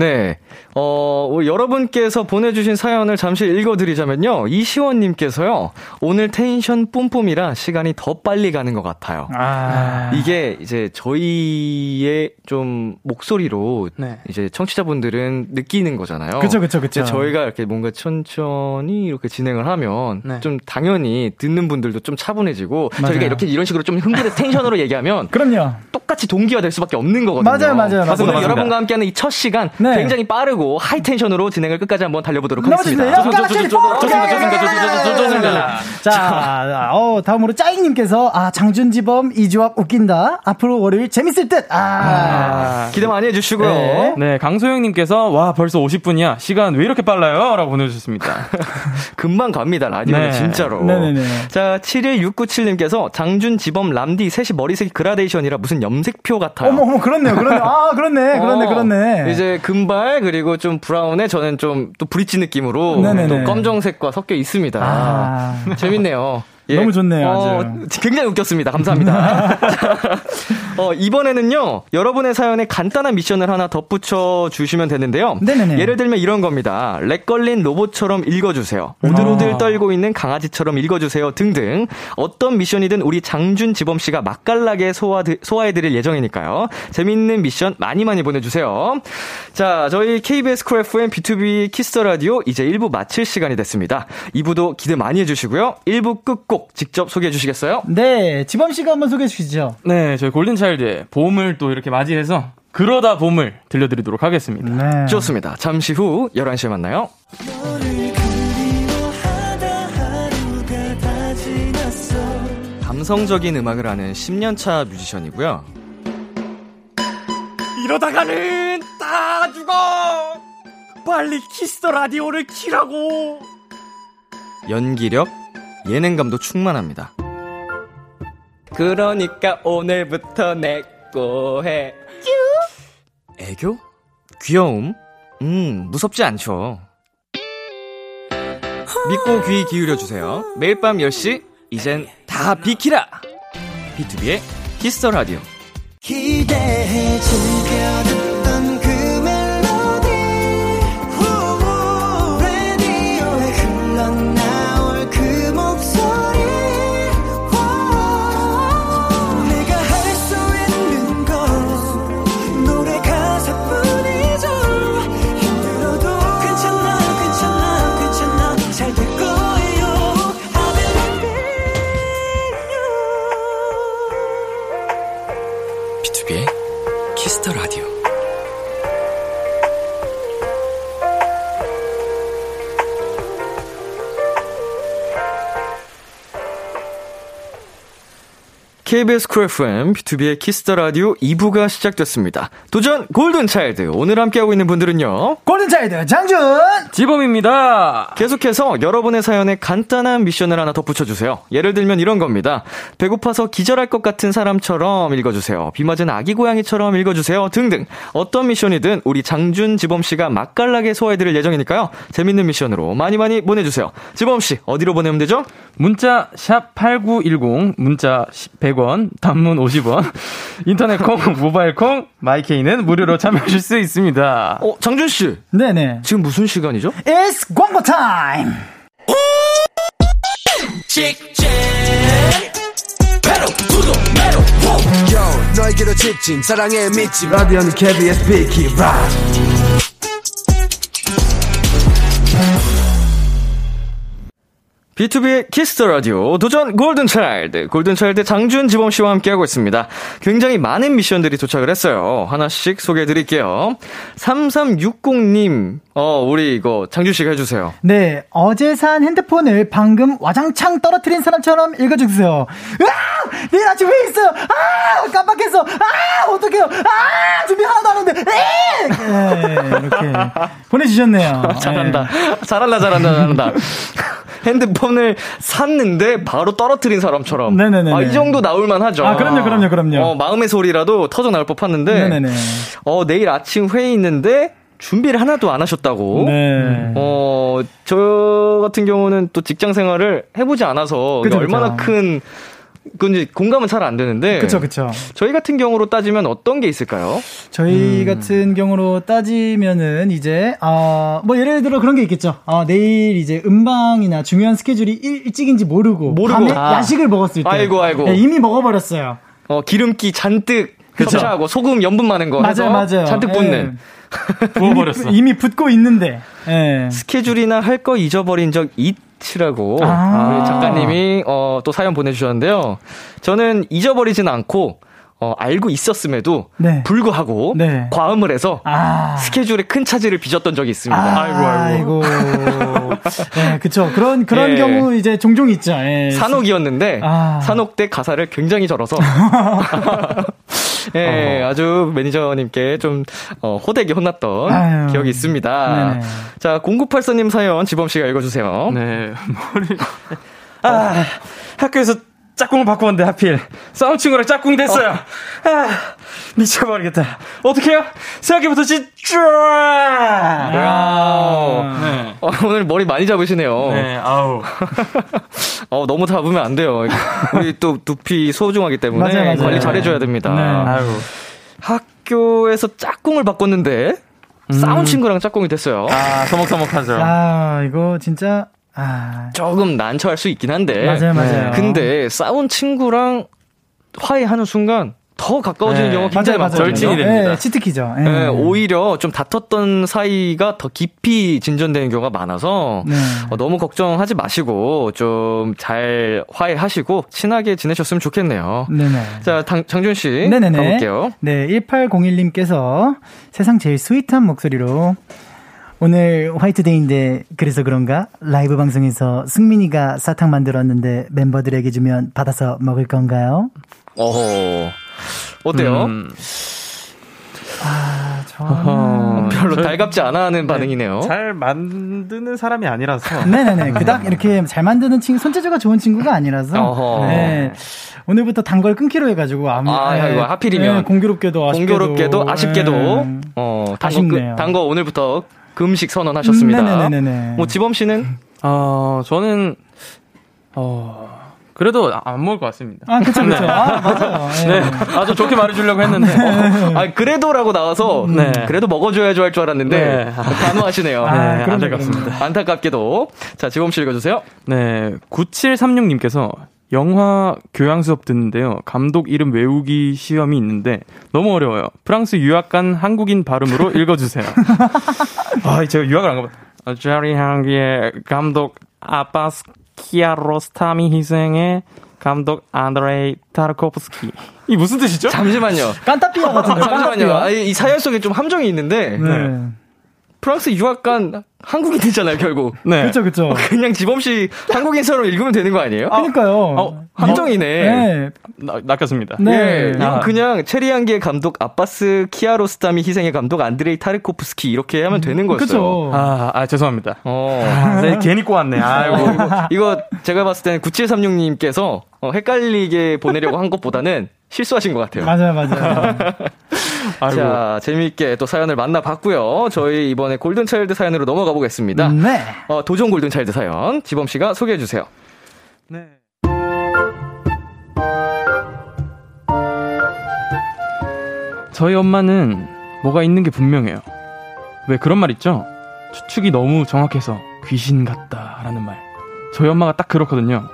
네. 어, 여러분께서 보내주신 사연을 잠시 읽어드리자면요. 이시원님께서요. 오늘 텐션 뿜뿜이라 시간이 더 빨리 가는 것 같아요. 아. 이게 이제 저희의 좀 목소리로 네. 이제 청취자분들은 느끼는 거잖아요. 그쵸, 그쵸, 그쵸. 저희가 이렇게 뭔가 천천히 이렇게 진행을 하면 네. 좀 당연히 듣는 분들도 좀 차분해지고 맞아요. 저희가 이렇게 이런 식으로 좀 흥분해서 텐션으로 [LAUGHS] 얘기하면 그럼요. 똑같이 동기화 될 수밖에 없는 거거든요. 맞아요, 맞아요, 맞아요. 오늘 맞습니다. 여러분과 함께하는 이 첫 시간 네. 굉장히 빠르고 high 텐션으로 진행을 끝까지 한번 달려보도록. 하겠습니다. 좋습니다. 좋습니다, 좋습니다, 좋습니다, 좋습니다, 좋습니다. 자, 어, 다음으로 짜잉님께서, 아, 장준지범 이 조합 웃긴다. 앞으로 월요일 재밌을 듯. 아. 기대 많이 해주시고요. 네. 네, 강소영님께서 와 벌써 50분이야. 시간 왜 이렇게 빨라요? 라고 보내주셨습니다. 금방 갑니다, 라디오는 네. 진짜로. 네네네. 자, 71697님께서 장준, 지범, 람디 셋이 머리색이 그라데이션이라 무슨 염색표 같아요. 어머, 어머, 그렇네요, 그렇네요. 아, 그렇네, 그렇네, 어, 그렇네. 이제 금발 그리고 좀 브라운에 저는 좀 또 브릿지 느낌으로 네네네. 또 검정색과 섞여 있습니다. 아. 재밌네요. 예. 너무 좋네요, 어. [LAUGHS] 굉장히 웃겼습니다. 감사합니다. [LAUGHS] 어, 이번에는요, 여러분의 사연에 간단한 미션을 하나 덧붙여 주시면 되는데요. 네네네. 예를 들면 이런 겁니다. lag 걸린 로봇처럼 읽어주세요. 오들오들 아. 떨고 있는 강아지처럼 읽어주세요. 등등. 어떤 미션이든 우리 장준 지범 씨가 맛깔나게 소화, 소화해드릴 예정이니까요. 재밌는 미션 많이 많이 보내주세요. 자, 저희 KBS 쿨 FM B2B 키스터 라디오 이제 1부 마칠 시간이 됐습니다. 2부도 기대 많이 해주시고요. 1부 끝곡 직접 소개해 주시겠어요? 네, 지범 씨가 한번 소개해 주시죠. 네, 저희 골든차일드의 봄을 또 이렇게 맞이해서 그러다 봄을 들려드리도록 하겠습니다. 네. 좋습니다. 잠시 후 11시에 만나요. 감성적인 음악을 하는 10년차 뮤지션이고요. 이러다가는 다 죽어! 빨리 키스 더 라디오를 키라고! 연기력, 예능감도 충만합니다. 그러니까 오늘부터 내꺼 해. 애교? 귀여움? 음, 무섭지 않죠. 믿고 귀 기울여주세요. 매일 밤 10시, 이젠 다 비키라! BTOB의 키스 더 라디오. 기대해 즐겨 KBS 쿨 FM, BTOB의 키스 더 라디오 2부가 시작됐습니다. 도전 골든차일드. 오늘 함께하고 있는 분들은요. 골든차일드 장준! 지범입니다. 계속해서 여러분의 사연에 간단한 미션을 하나 덧붙여주세요. 예를 들면 이런 겁니다. 배고파서 기절할 것 같은 사람처럼 읽어주세요. 비 맞은 아기 고양이처럼 읽어주세요. 등등. 어떤 미션이든 우리 장준 지범씨가 맛깔나게 소화해드릴 예정이니까요. 재밌는 미션으로 많이 많이 보내주세요. 지범씨, 어디로 보내면 되죠? 문자 샵 8910 장문 100원 단문 50원 인터넷 콩 모바일 콩 마이케이는 무료로 참여하실 수 있습니다. 어, 장준씨. 네네. 지금 무슨 시간이죠? It's 광고 타임! 너에게로 직진 사랑에 미친 라디오는 KBS 비키라 BTOB의 키스 더 라디오 도전 골든 차일드 골든 차일드 장준 지범 씨와 함께하고 있습니다. 굉장히 많은 미션들이 도착을 했어요. 하나씩 소개해 드릴게요. 3360님 어 우리 이거 장준 씨가 해주세요. 네, 어제 산 핸드폰을 방금 와장창 떨어뜨린 사람처럼 읽어주세요. 으아! 내일 아침 회의 있어요! 아! 깜빡했어! 아! 어떡해요! 아! 준비 하나도 안 했는데! 에이! 네, 이렇게 보내주셨네요. 잘한다. [LAUGHS] 네. 잘한다, 잘한다, 잘한다. [LAUGHS] 핸드폰 을 샀는데 바로 떨어뜨린 사람처럼. 네네네네. 아, 이 정도 나올만 하죠. 아, 그럼요, 그럼요, 그럼요. 어, 마음의 소리라도 터져 나올 법했는데. 네네네. 어, 내일 아침 회의 있는데 준비를 하나도 안 하셨다고. 네. 어, 저 같은 경우는 또 직장 생활을 해보지 않아서 그죠, 얼마나 그죠. 큰, 그건지 공감은 잘 안 되는데. 그쵸, 그쵸. 저희 같은 경우로 따지면 어떤 게 있을까요? 저희 같은 경우로 따지면은 이제 아뭐 예를 들어 그런 게 있겠죠. 아 내일 이제 음방이나 중요한 스케줄이 일, 일찍인지 모르고, 모르고. 밤에 아. 야식을 먹었을 때 아이고, 아이고. 네, 이미 먹어버렸어요. 어, 기름기 잔뜩 그쵸. 섭취하고 소금 염분 많은 거 해서 맞아요, 맞아요. 잔뜩 붓는. 부어버렸어. 이미, 이미 붓고 있는데. 예. 스케줄이나 할 거 잊어버린 적 있 이라고 아. 우리 작가님이 어, 또 사연 보내주셨는데요. 저는 잊어버리진 않고 어, 알고 있었음에도 네. 불구하고 네. 과음을 해서 아. 스케줄에 큰 차질을 빚었던 적이 있습니다. 아 이고, 아이고. 네, 그쵸. 그런, 그런 예. 경우 이제 종종 있죠. 예. 산옥이었는데 아. 산옥 때 가사를 굉장히 절어서 [LAUGHS] 예, 아주 매니저님께 좀 어, 호되게 혼났던 아유. 기억이 있습니다. 네네. 자, 0984님 사연 지범 씨가 읽어주세요. 네, 머리. 아, 학교에서 짝꿍을 바꾸었는데 하필 싸움 친구랑 짝꿍 됐어요. 아, 미쳐버리겠다. 어떡해요? 생각해부터 진짜. 아. 네. 어, 오늘 머리 많이 잡으시네요. 네, 아우. [LAUGHS] 어, 너무 잡으면 안 돼요. 우리 또 두피 소중하기 때문에 맞아요, 맞아요. 관리 잘해줘야 됩니다. 네. 아유. 학교에서 짝꿍을 바꿨는데 싸운 친구랑 짝꿍이 됐어요. 아, 서먹서먹하죠. 아, 이거 진짜, 아. 조금 난처할 수 있긴 한데. 맞아요, 맞아요. 근데 싸운 친구랑 화해하는 순간 더 가까워지는 네. 경우가 굉장히. 많거든요. 절친이 됩니다. 네, 치트키죠. 예. 네, 오히려 좀 다퉜던 사이가 더 깊이 진전되는 경우가 많아서 네. 어, 너무 걱정하지 마시고 좀 잘 화해하시고 친하게 지내셨으면 좋겠네요. 네네. 자, 당- 장준 씨 네네네. 가볼게요. 네, 1801님께서 세상 제일 스윗한 목소리로 오늘 화이트데이인데 그래서 그런가? 라이브 방송에서 승민이가 사탕 만들었는데 멤버들에게 주면 받아서 먹을 건가요? 어허. 어때요? 음, 저는 별로 달갑지 않아 하는 반응이네요. 잘 만드는 사람이 아니라서. [LAUGHS] 네네네. 그닥 이렇게 잘 만드는 친구, 손재주가 좋은 친구가 아니라서. 어허. 네. 오늘부터 단 걸 끊기로 해가지고 아무 아, 네. 이거 하필이면. 네, 공교롭게도 아쉽게도 공교롭게도 아쉽게도 네. 어, 아쉽네요. 단거 오늘부터 금식 선언하셨습니다. 음, 네네네네. 뭐 지범 씨는 [LAUGHS] 어, 저는, 어, 그래도 안 먹을 것 같습니다. 아, 그쵸, 그쵸. 아, 맞아요. [LAUGHS] 네. 아주 좋게 말해주려고 했는데. 네. 아 그래도라고 나와서 네. 그래도 먹어줘야죠 할 줄 알았는데 네. 단호하시네요. 아, 네, 안타깝습니다. 안타깝게도 자 지범 씨 읽어주세요. 네, 9736님께서 영화 교양 수업 듣는데요. 감독 이름 외우기 시험이 있는데 너무 어려워요. 프랑스 유학 간 한국인 발음으로 [LAUGHS] 읽어주세요. [LAUGHS] 아, 제가 유학을 안. 아, 제리 향기의 감독 아바스 키아로스타미 희생의 감독 안드레이 타르코프스키. 이 무슨 뜻이죠? 잠시만요. [LAUGHS] 깐타피아 같은데. 잠시만요. 아, 이 사연 속에 좀 함정이 있는데 네. 프랑스 유학 간 한국인이잖아요 결국. 네. 그쵸, 그쵸. [LAUGHS] 그냥 지범 씨 한국인처럼 읽으면 되는 거 아니에요? 그니까요. 어, 함정이네. 네. 나, 낚였습니다. 네. 예, 아. 그냥 체리 향기의 감독 아바스 키아로스타미 희생의 감독 안드레이 타르코프스키 이렇게 하면 되는 거였어요. 그쵸. 아, 아, 죄송합니다. 어. 아, 네, 괜히 꼬았네. 아이고. 이거, 이거 제가 봤을 때는 9736님께서 어, 헷갈리게 보내려고 한 것보다는 실수하신 것 같아요. 맞아요, 맞아요. [LAUGHS] 자, 재미있게 또 사연을 만나봤고요. 저희 이번에 골든차일드 사연으로 넘어가 보겠습니다. 네. 어, 도전 골든차일드 사연 지범 씨가 소개해 주세요. 네. 저희 엄마는 뭐가 있는 게 분명해요. 왜 그런 말 있죠? 추측이 너무 정확해서 귀신 같다라는 말. 저희 엄마가 딱 그렇거든요.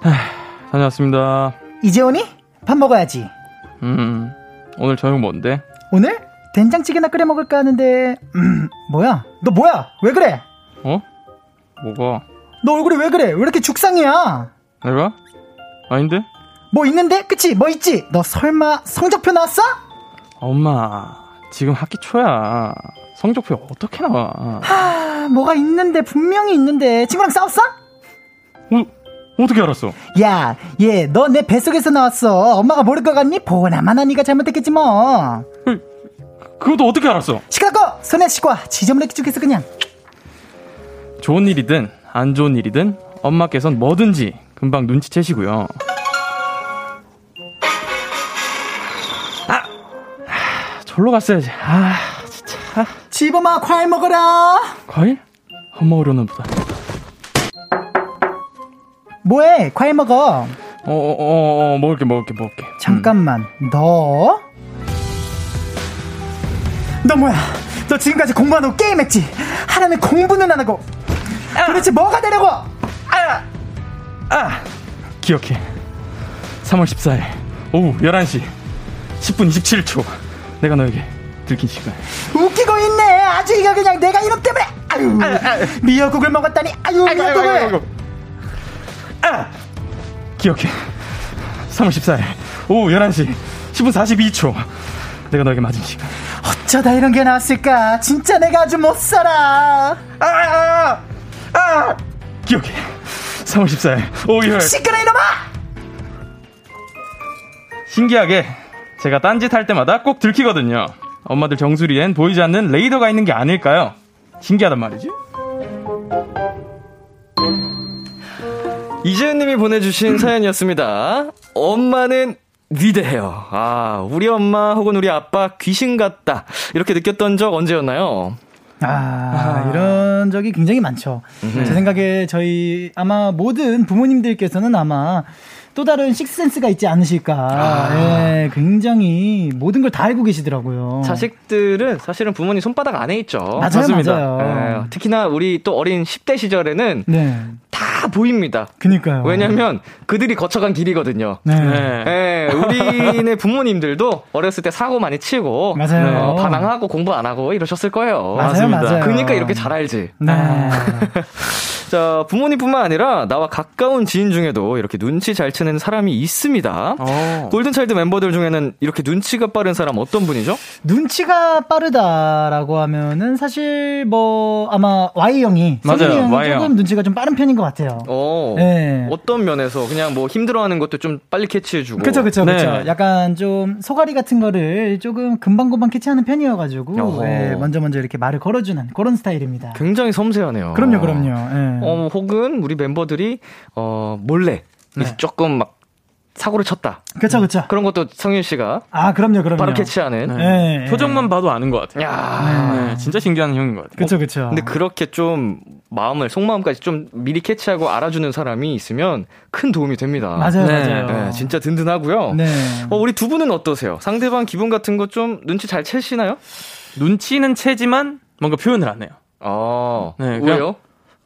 하, 다녀왔습니다. 이제 오니? 밥 먹어야지. 음, 오늘 저녁 뭔데? 오늘? 된장찌개나 끓여 먹을까 하는데, 음, 뭐야? 너 뭐야? 왜 그래? 어? 뭐가? 너 얼굴이 왜 그래? 왜 이렇게 죽상이야? 내가? 아닌데? 뭐 있는데? 그치? 뭐 있지? 너 설마 성적표 나왔어? 엄마, 지금 학기 초야. 성적표 어떻게 나와? 아, 뭐가 있는데, 분명히 있는데. 친구랑 싸웠어? 어, 어떻게 알았어? 야, 얘, 너 내 뱃속에서 나왔어. 엄마가 모를 것 같니? 보나마나 네가 잘못했겠지 뭐. 그것도 어떻게 알았어? 시끄럽고 손에 씻고 와. 지저분하게 죽겠어 그냥. 좋은 일이든 안 좋은 일이든 엄마께선 뭐든지 금방 눈치채시고요. 아, 아, 절로 갔어야지. 아, 진짜. 지범아 과일 먹어라. 과일? 안 먹으려나 보다. 뭐해? 과일 먹어. 어, 어, 어, 어, 먹을게, 먹을게, 먹을게. 잠깐만. 너? 너 뭐야? 너 지금까지 공부 안 하고 게임했지? 하라면 공부는 안 하고. 도대체 뭐가 되려고? 아! 기억해. 3월 14일, 오후 11시, 10분 27초. 내가 너에게 들킨 시간. 웃기고 있네. 아주 이거 그냥 내가 이름 때문에. 아유. 미역국을 먹었다니. 아유, 미역국을. 아! 기억해. 3월 14일, 오후 11시, 10분 42초. 내가 너에게 맞은 시간. 어쩌다 이런 게 나왔을까? 진짜 내가 아주 못 살아. 아! 아! 아! 기억해. 3월 14일, 오후 1 시끄러 이놈아! 신기하게 제가 딴짓 할 때마다 꼭 들키거든요. 엄마들 정수리엔 보이지 않는 레이더가 있는 게 아닐까요? 신기하단 말이지. 이재은님이 보내주신 사연이었습니다. 엄마는 위대해요. 아, 우리 엄마 혹은 우리 아빠 귀신 같다. 이렇게 느꼈던 적 언제였나요? 아, 이런 적이 굉장히 많죠. 제 생각에 저희 아마 모든 부모님들께서는 아마 또 다른 식센스가 있지 않으실까. 예, 굉장히 모든 걸 다 알고 계시더라고요. 자식들은 사실은 부모님 손바닥 안에 있죠. 맞아요, 맞습니다. 맞아요. 예, 특히나 우리 또 어린 10대 시절에는 네, 다 보입니다. 그니까요. 왜냐면 그들이 거쳐간 길이거든요. 네. 네. 예, 우리네 [LAUGHS] 부모님들도 어렸을 때 사고 많이 치고 맞아요. 어, 반항하고 공부 안 하고 이러셨을 거예요. 맞아요, 맞습니다. 맞아요. 그러니까 이렇게 잘 알지. 네. [LAUGHS] 자, 부모님뿐만 아니라 나와 가까운 지인 중에도 이렇게 눈치 잘 채는 사람이 있습니다. 어. 골든차일드 멤버들 중에는 이렇게 눈치가 빠른 사람 어떤 분이죠? 눈치가 빠르다라고 하면은 사실 뭐 아마 Y 형이 맞아요, Y 형. 조금 눈치가 좀 빠른 편인 것 같아요. 어, 네. 어떤 면에서 그냥 뭐 힘들어하는 것도 좀 빨리 캐치해주고. 그쵸, 그쵸, 네. 그쵸. 약간 좀 소가리 같은 거를 조금 금방금방 캐치하는 편이어가지고. 예, 먼저 먼저 이렇게 말을 걸어주는 그런 스타일입니다. 굉장히 섬세하네요. 그럼요, 그럼요. 예. 어, 혹은 우리 멤버들이 어 몰래 네. 이제 조금 막 사고를 쳤다. 그쵸, 그쵸. 그런 것도 성윤 씨가 아, 그럼요, 그럼요. 바로 캐치하는. 예, 예. 표정만 봐도 아는 것 같아요. 야. 네, 진짜 신기한 형인 것 같아요. 그쵸, 그쵸. 근데 그렇게 좀 마음을 속마음까지 좀 미리 캐치하고 알아주는 사람이 있으면 큰 도움이 됩니다. 맞아요, 네. 맞아요. 네, 진짜 든든하고요. 네. 어, 우리 두 분은 어떠세요? 상대방 기분 같은 거 좀 눈치 잘 채시나요? 눈치는 채지만 뭔가 표현을 안 해요. 아, 네, 왜요?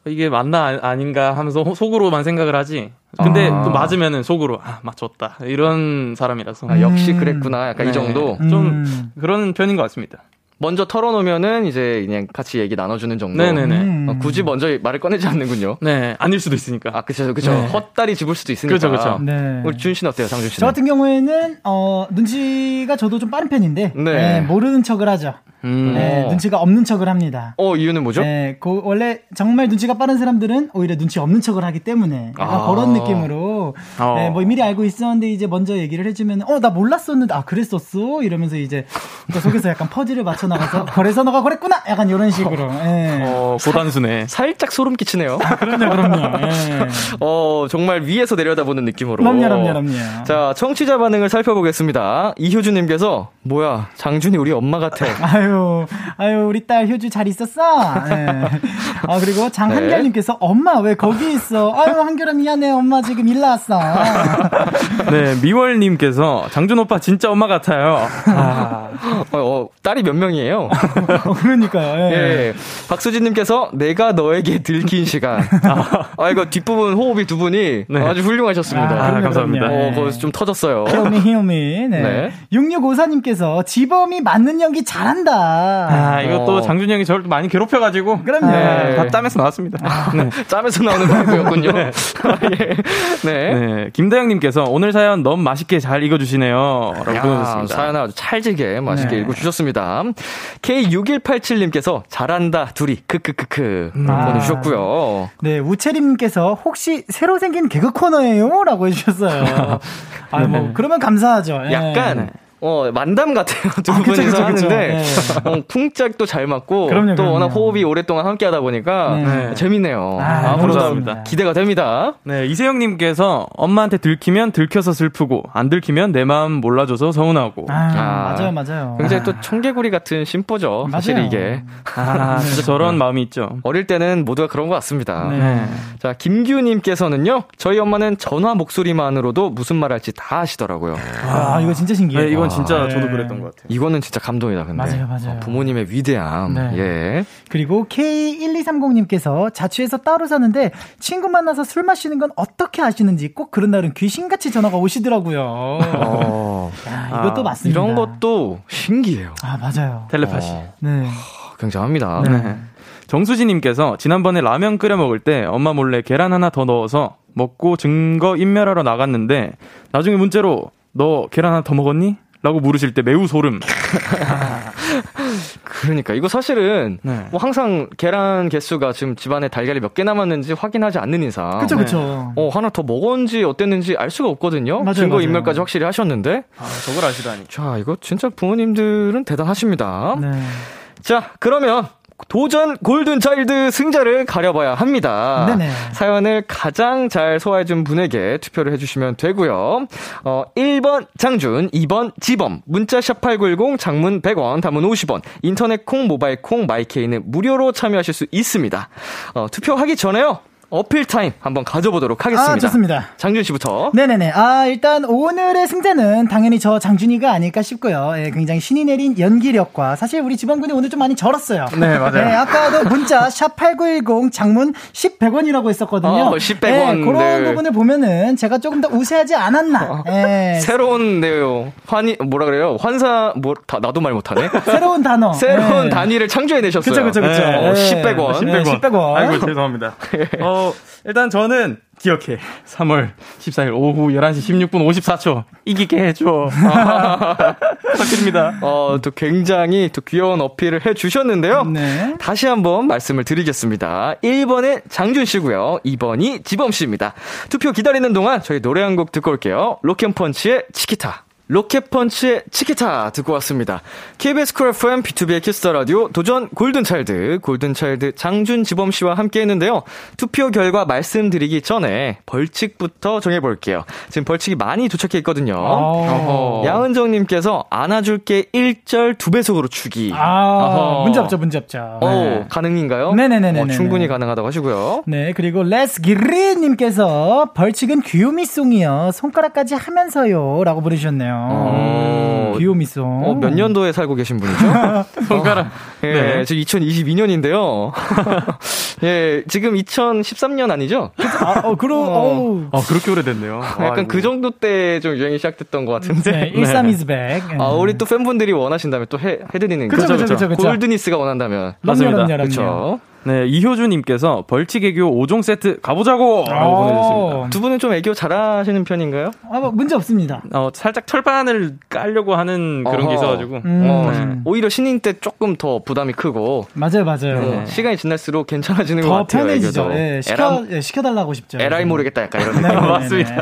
이게 맞나 아- 아닌가 하면서 호- 속으로만 생각을 하지. 근데 아. 또 맞으면은 속으로 아 맞췄다 이런 사람이라서 아, 역시 음. 그랬구나. 약간 이 네. 정도. 좀 음. 그런 편인 것 같습니다. 먼저 털어놓으면은 이제 그냥 같이 얘기 나눠주는 정도. 네네네. 음. 어, 굳이 먼저 말을 꺼내지 않는군요. 네 아닐 수도 있으니까. 아, 그쵸, 그쵸. 네. 헛다리 집을 수도 있으니까. 그쵸, 그쵸. 네. 우리 준 씨는 어때요, 상준 씨는? 저 같은 경우에는 어 눈치가 저도 좀 빠른 편인데 네. 네, 모르는 척을 하죠. 음. 네, 어. 눈치가 없는 척을 합니다. 어, 이유는 뭐죠? 네, 그 원래 정말 눈치가 빠른 사람들은 오히려 눈치 없는 척을 하기 때문에 약간 아. 그런 느낌으로 어. 네, 뭐 미리 알고 있었는데 이제 먼저 얘기를 해주면 어 나 몰랐었는데 아 그랬었어 이러면서 이제 또 속에서 약간 퍼즐을 맞춰 나가서 그래서 너가 그랬구나 약간 이런 식으로. 예. 어 고단수네. 살짝 소름 끼치네요. 그럼요, 그럼요. 예. [LAUGHS] 어, 정말 위에서 내려다보는 느낌으로. 그럼요, 그럼요, 그럼요. 자, 청취자 반응을 살펴보겠습니다. 이효주님께서, 뭐야, 장준이 우리 엄마 같아. [LAUGHS] 아유, 아유, 우리 딸 효주 잘 있었어? 예. 아, 그리고 장한결님께서, 엄마, 왜 거기 있어? 아유, 한결아, 미안해. 엄마 지금 일 나왔어. [LAUGHS] 네 미월님께서 장준 오빠 진짜 엄마 같아요. 아, 어, 어, 딸이 몇 명 이에요? 어, [LAUGHS] 그러니까요. 예. 예. 박수진님께서, 내가 너에게 들킨 시간. 아, 이거 뒷부분 호흡이 두 분이 네. 아주 훌륭하셨습니다. 아, 그럼요, 감사합니다. 어, 거기서 좀 터졌어요. 히오미, 히오미. 네. 네. 6654님께서, 지범이 맞는 연기 잘한다. 아 이것도 어. 장준 형이 저를 많이 괴롭혀가지고. 그럼요. 네, 다 땀에서 나왔습니다. 네. [LAUGHS] 짬에서 나오는 방구였군요. [LAUGHS] 예. 네. 네, 김다영님께서 오늘 사연 너무 맛있게 잘 읽어주시네요. 라고 야, 보내주셨습니다. 사연 아주 찰지게 맛있게 네. 읽어주셨습니다. K6187님께서 잘한다, 둘이, 크크크크. 아. 보내주셨고요. 네, 우채림님께서 혹시 새로 생긴 개그 코너예요? 라고 해주셨어요. [LAUGHS] 아, 뭐, 그러면 감사하죠. 예. 약간, 어, 만담 같아요. [LAUGHS] 두 아, 분이서 그쵸, 그쵸. 하는데, 네. 어, 쿵짝도 잘 맞고, 그럼요, 또 그럼요. 워낙 호흡이 오랫동안 함께 하다 보니까, 네. 재밌네요. 아, 앞으로도 감사합니다. 기대가 됩니다. 네, 이세영님께서 엄마한테 들키면 들켜서 슬프고 안 들키면 내 마음 몰라줘서 서운하고. 아, 아, 맞아요, 맞아요. 굉장히 또 청개구리 같은 심보죠. 사실 맞아요. 이게. 아, 진짜 [LAUGHS] 저런 마음이 있죠. 어릴 때는 모두가 그런 것 같습니다. 네. 자, 김규님께서는요, 저희 엄마는 전화 목소리만으로도 무슨 말 할지 다 아시더라고요. 아, 이거 진짜 신기해요. 네, 이건 진짜 네. 저도 그랬던 것 같아요. 이거는 진짜 감동이다, 근데. 맞아요, 맞아요. 어, 부모님의 위대함. 네. 예. 그리고 K1230님께서 자취해서 따로 사는데 친구 만나서 술 마시는 건 어떻게 아시는지 꼭 그런 날은 귀신같이 전화가 오시더라고요. 어, [LAUGHS] 야, 이것도 아, 맞습니다. 이런 것도 신기해요. 아, 맞아요. 텔레파시. 어, 네. 굉장합니다. 네. 정수진님께서 지난번에 라면 끓여 먹을 때 엄마 몰래 계란 하나 더 넣어서 먹고 증거 인멸하러 나갔는데 나중에 문자로 너 계란 하나 더 먹었니? 라고 물으실 때 매우 소름. [LAUGHS] 그러니까 이거 사실은 네. 뭐 항상 계란 개수가 지금 집안에 달걀이 몇 개 남았는지 확인하지 않는 이상 그쵸, 그쵸. 어, 하나 더 먹었는지 어땠는지 알 수가 없거든요. 맞아요, 증거 맞아요. 인멸까지 확실히 하셨는데. 아, 저걸 아시다니. 자, 이거 진짜 부모님들은 대단하십니다. 네. 자, 그러면 도전 골든차일드 승자를 가려봐야 합니다. 네네. 사연을 가장 잘 소화해준 분에게 투표를 해주시면 되고요. 어, 1번 장준, 2번 지범, 문자샵 8910, 장문 100원, 단문 50원, 인터넷 콩, 모바일 콩, 마이케이는 무료로 참여하실 수 있습니다. 어, 투표하기 전에요. 어필 타임 한번 가져보도록 하겠습니다. 아, 좋습니다. 장준 씨부터. 네네네. 아, 일단 오늘의 승자는 당연히 저 장준이가 아닐까 싶고요. 예, 굉장히 신이 내린 연기력과 사실 우리 지범군이 오늘 좀 많이 절었어요. 네, 맞아요. 예, 아까도 문자 샵8910 장문 10, 100원이라고 했었거든요. 어, 10, 100원, 예, 그런 네. 부분을 보면은 제가 조금 더 우세하지 않았나. 예, 새로운 네요. 환희 뭐라 그래요? 환사 뭐 다, 나도 말 못하네. [LAUGHS] 새로운 단어. 새로운 예. 단위를 창조해내셨어요. 그쵸, 그쵸, 그쵸. 어, 예. 10백원. 네, 10백원. 아이고, 죄송합니다. [LAUGHS] 어, 일단 저는 기억해. 3월 14일 오후 11시 16분 54초. 이기게 해줘. 아, [LAUGHS] 부탁드립니다. 어, 또 굉장히 또 귀여운 어필을 해주셨는데요. 네. 다시 한번 말씀을 드리겠습니다. 1번은 장준 씨고요. 2번이 지범 씨입니다. 투표 기다리는 동안 저희 노래 한 곡 듣고 올게요. 로켓펀치의 치키타. 로켓펀치의 치키타 듣고 왔습니다. KBS 쿨 FM BTOB의 키스 더 라디오 도전 골든차일드 골든차일드 장준 지범 씨와 함께 했는데요. 투표 결과 말씀드리기 전에 벌칙부터 정해볼게요. 지금 벌칙이 많이 도착해 있거든요. 어허. 양은정 님께서 안아줄게 1절 2배속으로 추기. 아. 문제 없죠, 문제 없죠. 어, 네. 가능인가요? 네네네네네. 어, 충분히 가능하다고 하시고요. 네, 그리고 레스기리 님께서 벌칙은 귀요미송이요. 손가락까지 하면서요. 라고 부르셨네요. 어, 귀요미송. 어, 몇 년도에 살고 계신 분이죠? [LAUGHS] 손가락. 예, 네. 지금 2022년인데요. [LAUGHS] 예, 지금 2013년 아니죠? 아, 어, 그러, 어우. 아, 그렇게 오래됐네요. 약간 아이고. 그 정도 때 좀 유행이 시작됐던 것 같은데. 네, [LAUGHS] 13 is back. 아, 우리 또 팬분들이 원하신다면 또 해, 해드리는 그쵸, 거죠. 그쵸, 그쵸, 그쵸. 골드니스가 원한다면. 맞습니다. 그렇죠. 네, 이효주님께서 벌칙 애교 5종 세트 가보자고! 라고 보내주셨습니다. 두 분은 좀 애교 잘하시는 편인가요? 아, 뭐, 문제 없습니다. 어, 살짝 철판을 깔려고 하는 그런 게 어허. 있어가지고. 음. 어, 네. 오히려 신인 때 조금 더 부담이 크고 맞아요, 맞아요. 어, 시간이 지날수록 괜찮아지는 것더 같아요. 편해지죠. 애교도. 예, 시켜, 예, 시켜달라고 싶죠. 에라이 모르겠다 약간 이런 느낌. 네, 네, 네, 맞습니다. [LAUGHS] 네.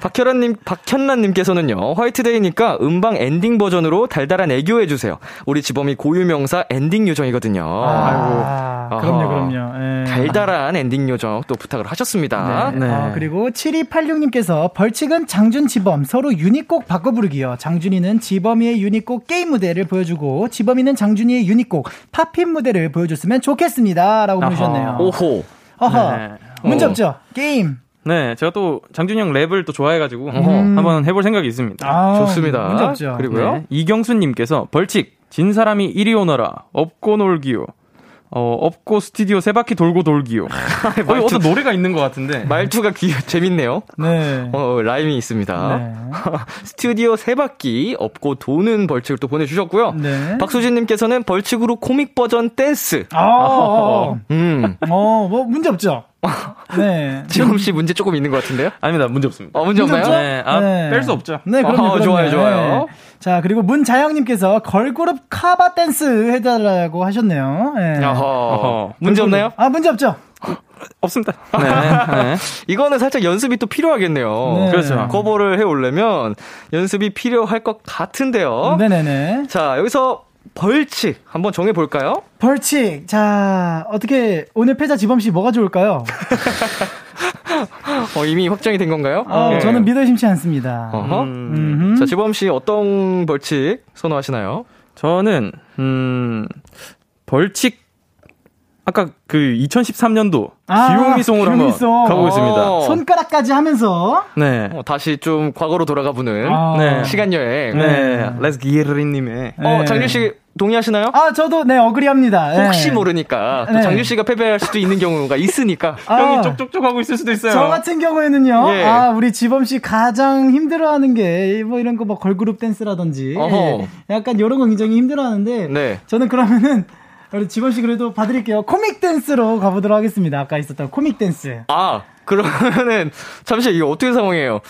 박현란님, 박현란님께서는요, 화이트데이니까 음방 엔딩 버전으로 달달한 애교해주세요. 우리 지범이 고유명사 엔딩 요정이거든요. 아, 아이고. 그럼요, 아하. 그럼요. 예. 달달한 엔딩 요정 또 부탁을 하셨습니다. 네. 아, 그리고 7286님께서 벌칙은 장준 지범 서로 유닛곡 바꿔 부르기요. 장준이는 지범이의 유닛곡 게임 무대를 보여주고 지범이는 장준이의 유닛곡 팝핀 무대를 보여줬으면 좋겠습니다. 라고 아하. 보내주셨네요. 오호. 어허. 네. 문제 어. 없죠? 게임. 네, 제가 또 장준이 형 랩을 또 좋아해가지고 한번 해볼 생각이 있습니다. 아, 좋습니다. 문제 없죠. 그리고요. 네, 이경수님께서 벌칙 진 사람이 이리 오너라 업고 놀기요. 어 업고 스튜디오 세 바퀴 돌고 돌기요. [LAUGHS] 거기 어떤 노래가 있는 것 같은데. 말투가 귀, 재밌네요. 네. 어, 라임이 있습니다. 네. [LAUGHS] 스튜디오 세 바퀴 업고 도는 벌칙을 또 보내주셨고요. 네. 박수진님께서는 벌칙으로 코믹 버전 댄스. 아, 어, [LAUGHS] 음. 어, 뭐, 문제 없죠? 네. 지범 씨 문제 조금 있는 것 같은데요? 아닙니다. 문제 없습니다. 어, 문제 없나요? 없죠? 네, 아, 뺄수 없죠. 네, 그럼요. 어, 그럼요. 좋아요, 좋아요. 네. 자, 그리고 문자영님께서 걸그룹 커버 댄스 해달라고 하셨네요. 네. 어허. 어허. 문제 없나요? 아, 문제 없죠? [LAUGHS] 없습니다. 네, 네. 이거는 살짝 연습이 또 필요하겠네요. 네. 그렇죠. 커버를 해오려면 연습이 필요할 것 같은데요. 네네네. 자, 여기서 벌칙 한번 정해볼까요? 벌칙. 자, 어떻게, 오늘 패자 지범 씨 뭐가 좋을까요? [LAUGHS] 어, 이미 확정이 된 건가요? 어, 예. 저는 믿어 심치 않습니다. 어허. 음흠. 자, 지범 씨 어떤 벌칙 선호하시나요? 저는 음 벌칙 아까 그 2013년도 아, 귀요미송으로 한번. 가보겠습니다. 어. 손가락까지 하면서. 네. 어, 다시 좀 과거로 돌아가 보는 아. 네. 시간 여행. 네. 레스 기에르님의 어, 네. 장준 씨 동의하시나요? 아, 저도, 네, agree합니다. 네. 혹시 모르니까 또 네. 장준 씨가 패배할 수도 있는 경우가 있으니까. [LAUGHS] 아, 형이 쪽쪽쪽 하고 있을 수도 있어요. 저 같은 경우에는요, 예. 아, 우리 지범 씨 가장 힘들어하는 게, 뭐 이런 거 뭐 걸그룹 댄스라든지, 어허. 예, 약간 이런 거 굉장히 힘들어하는데, 네. 저는 그러면은, 우리 지범씨 그래도 봐드릴게요. 코믹 댄스로 가보도록 하겠습니다. 아까 있었던 코믹 댄스. 아, 그러면은 [LAUGHS] 잠시 이게 어떻게 상황이에요?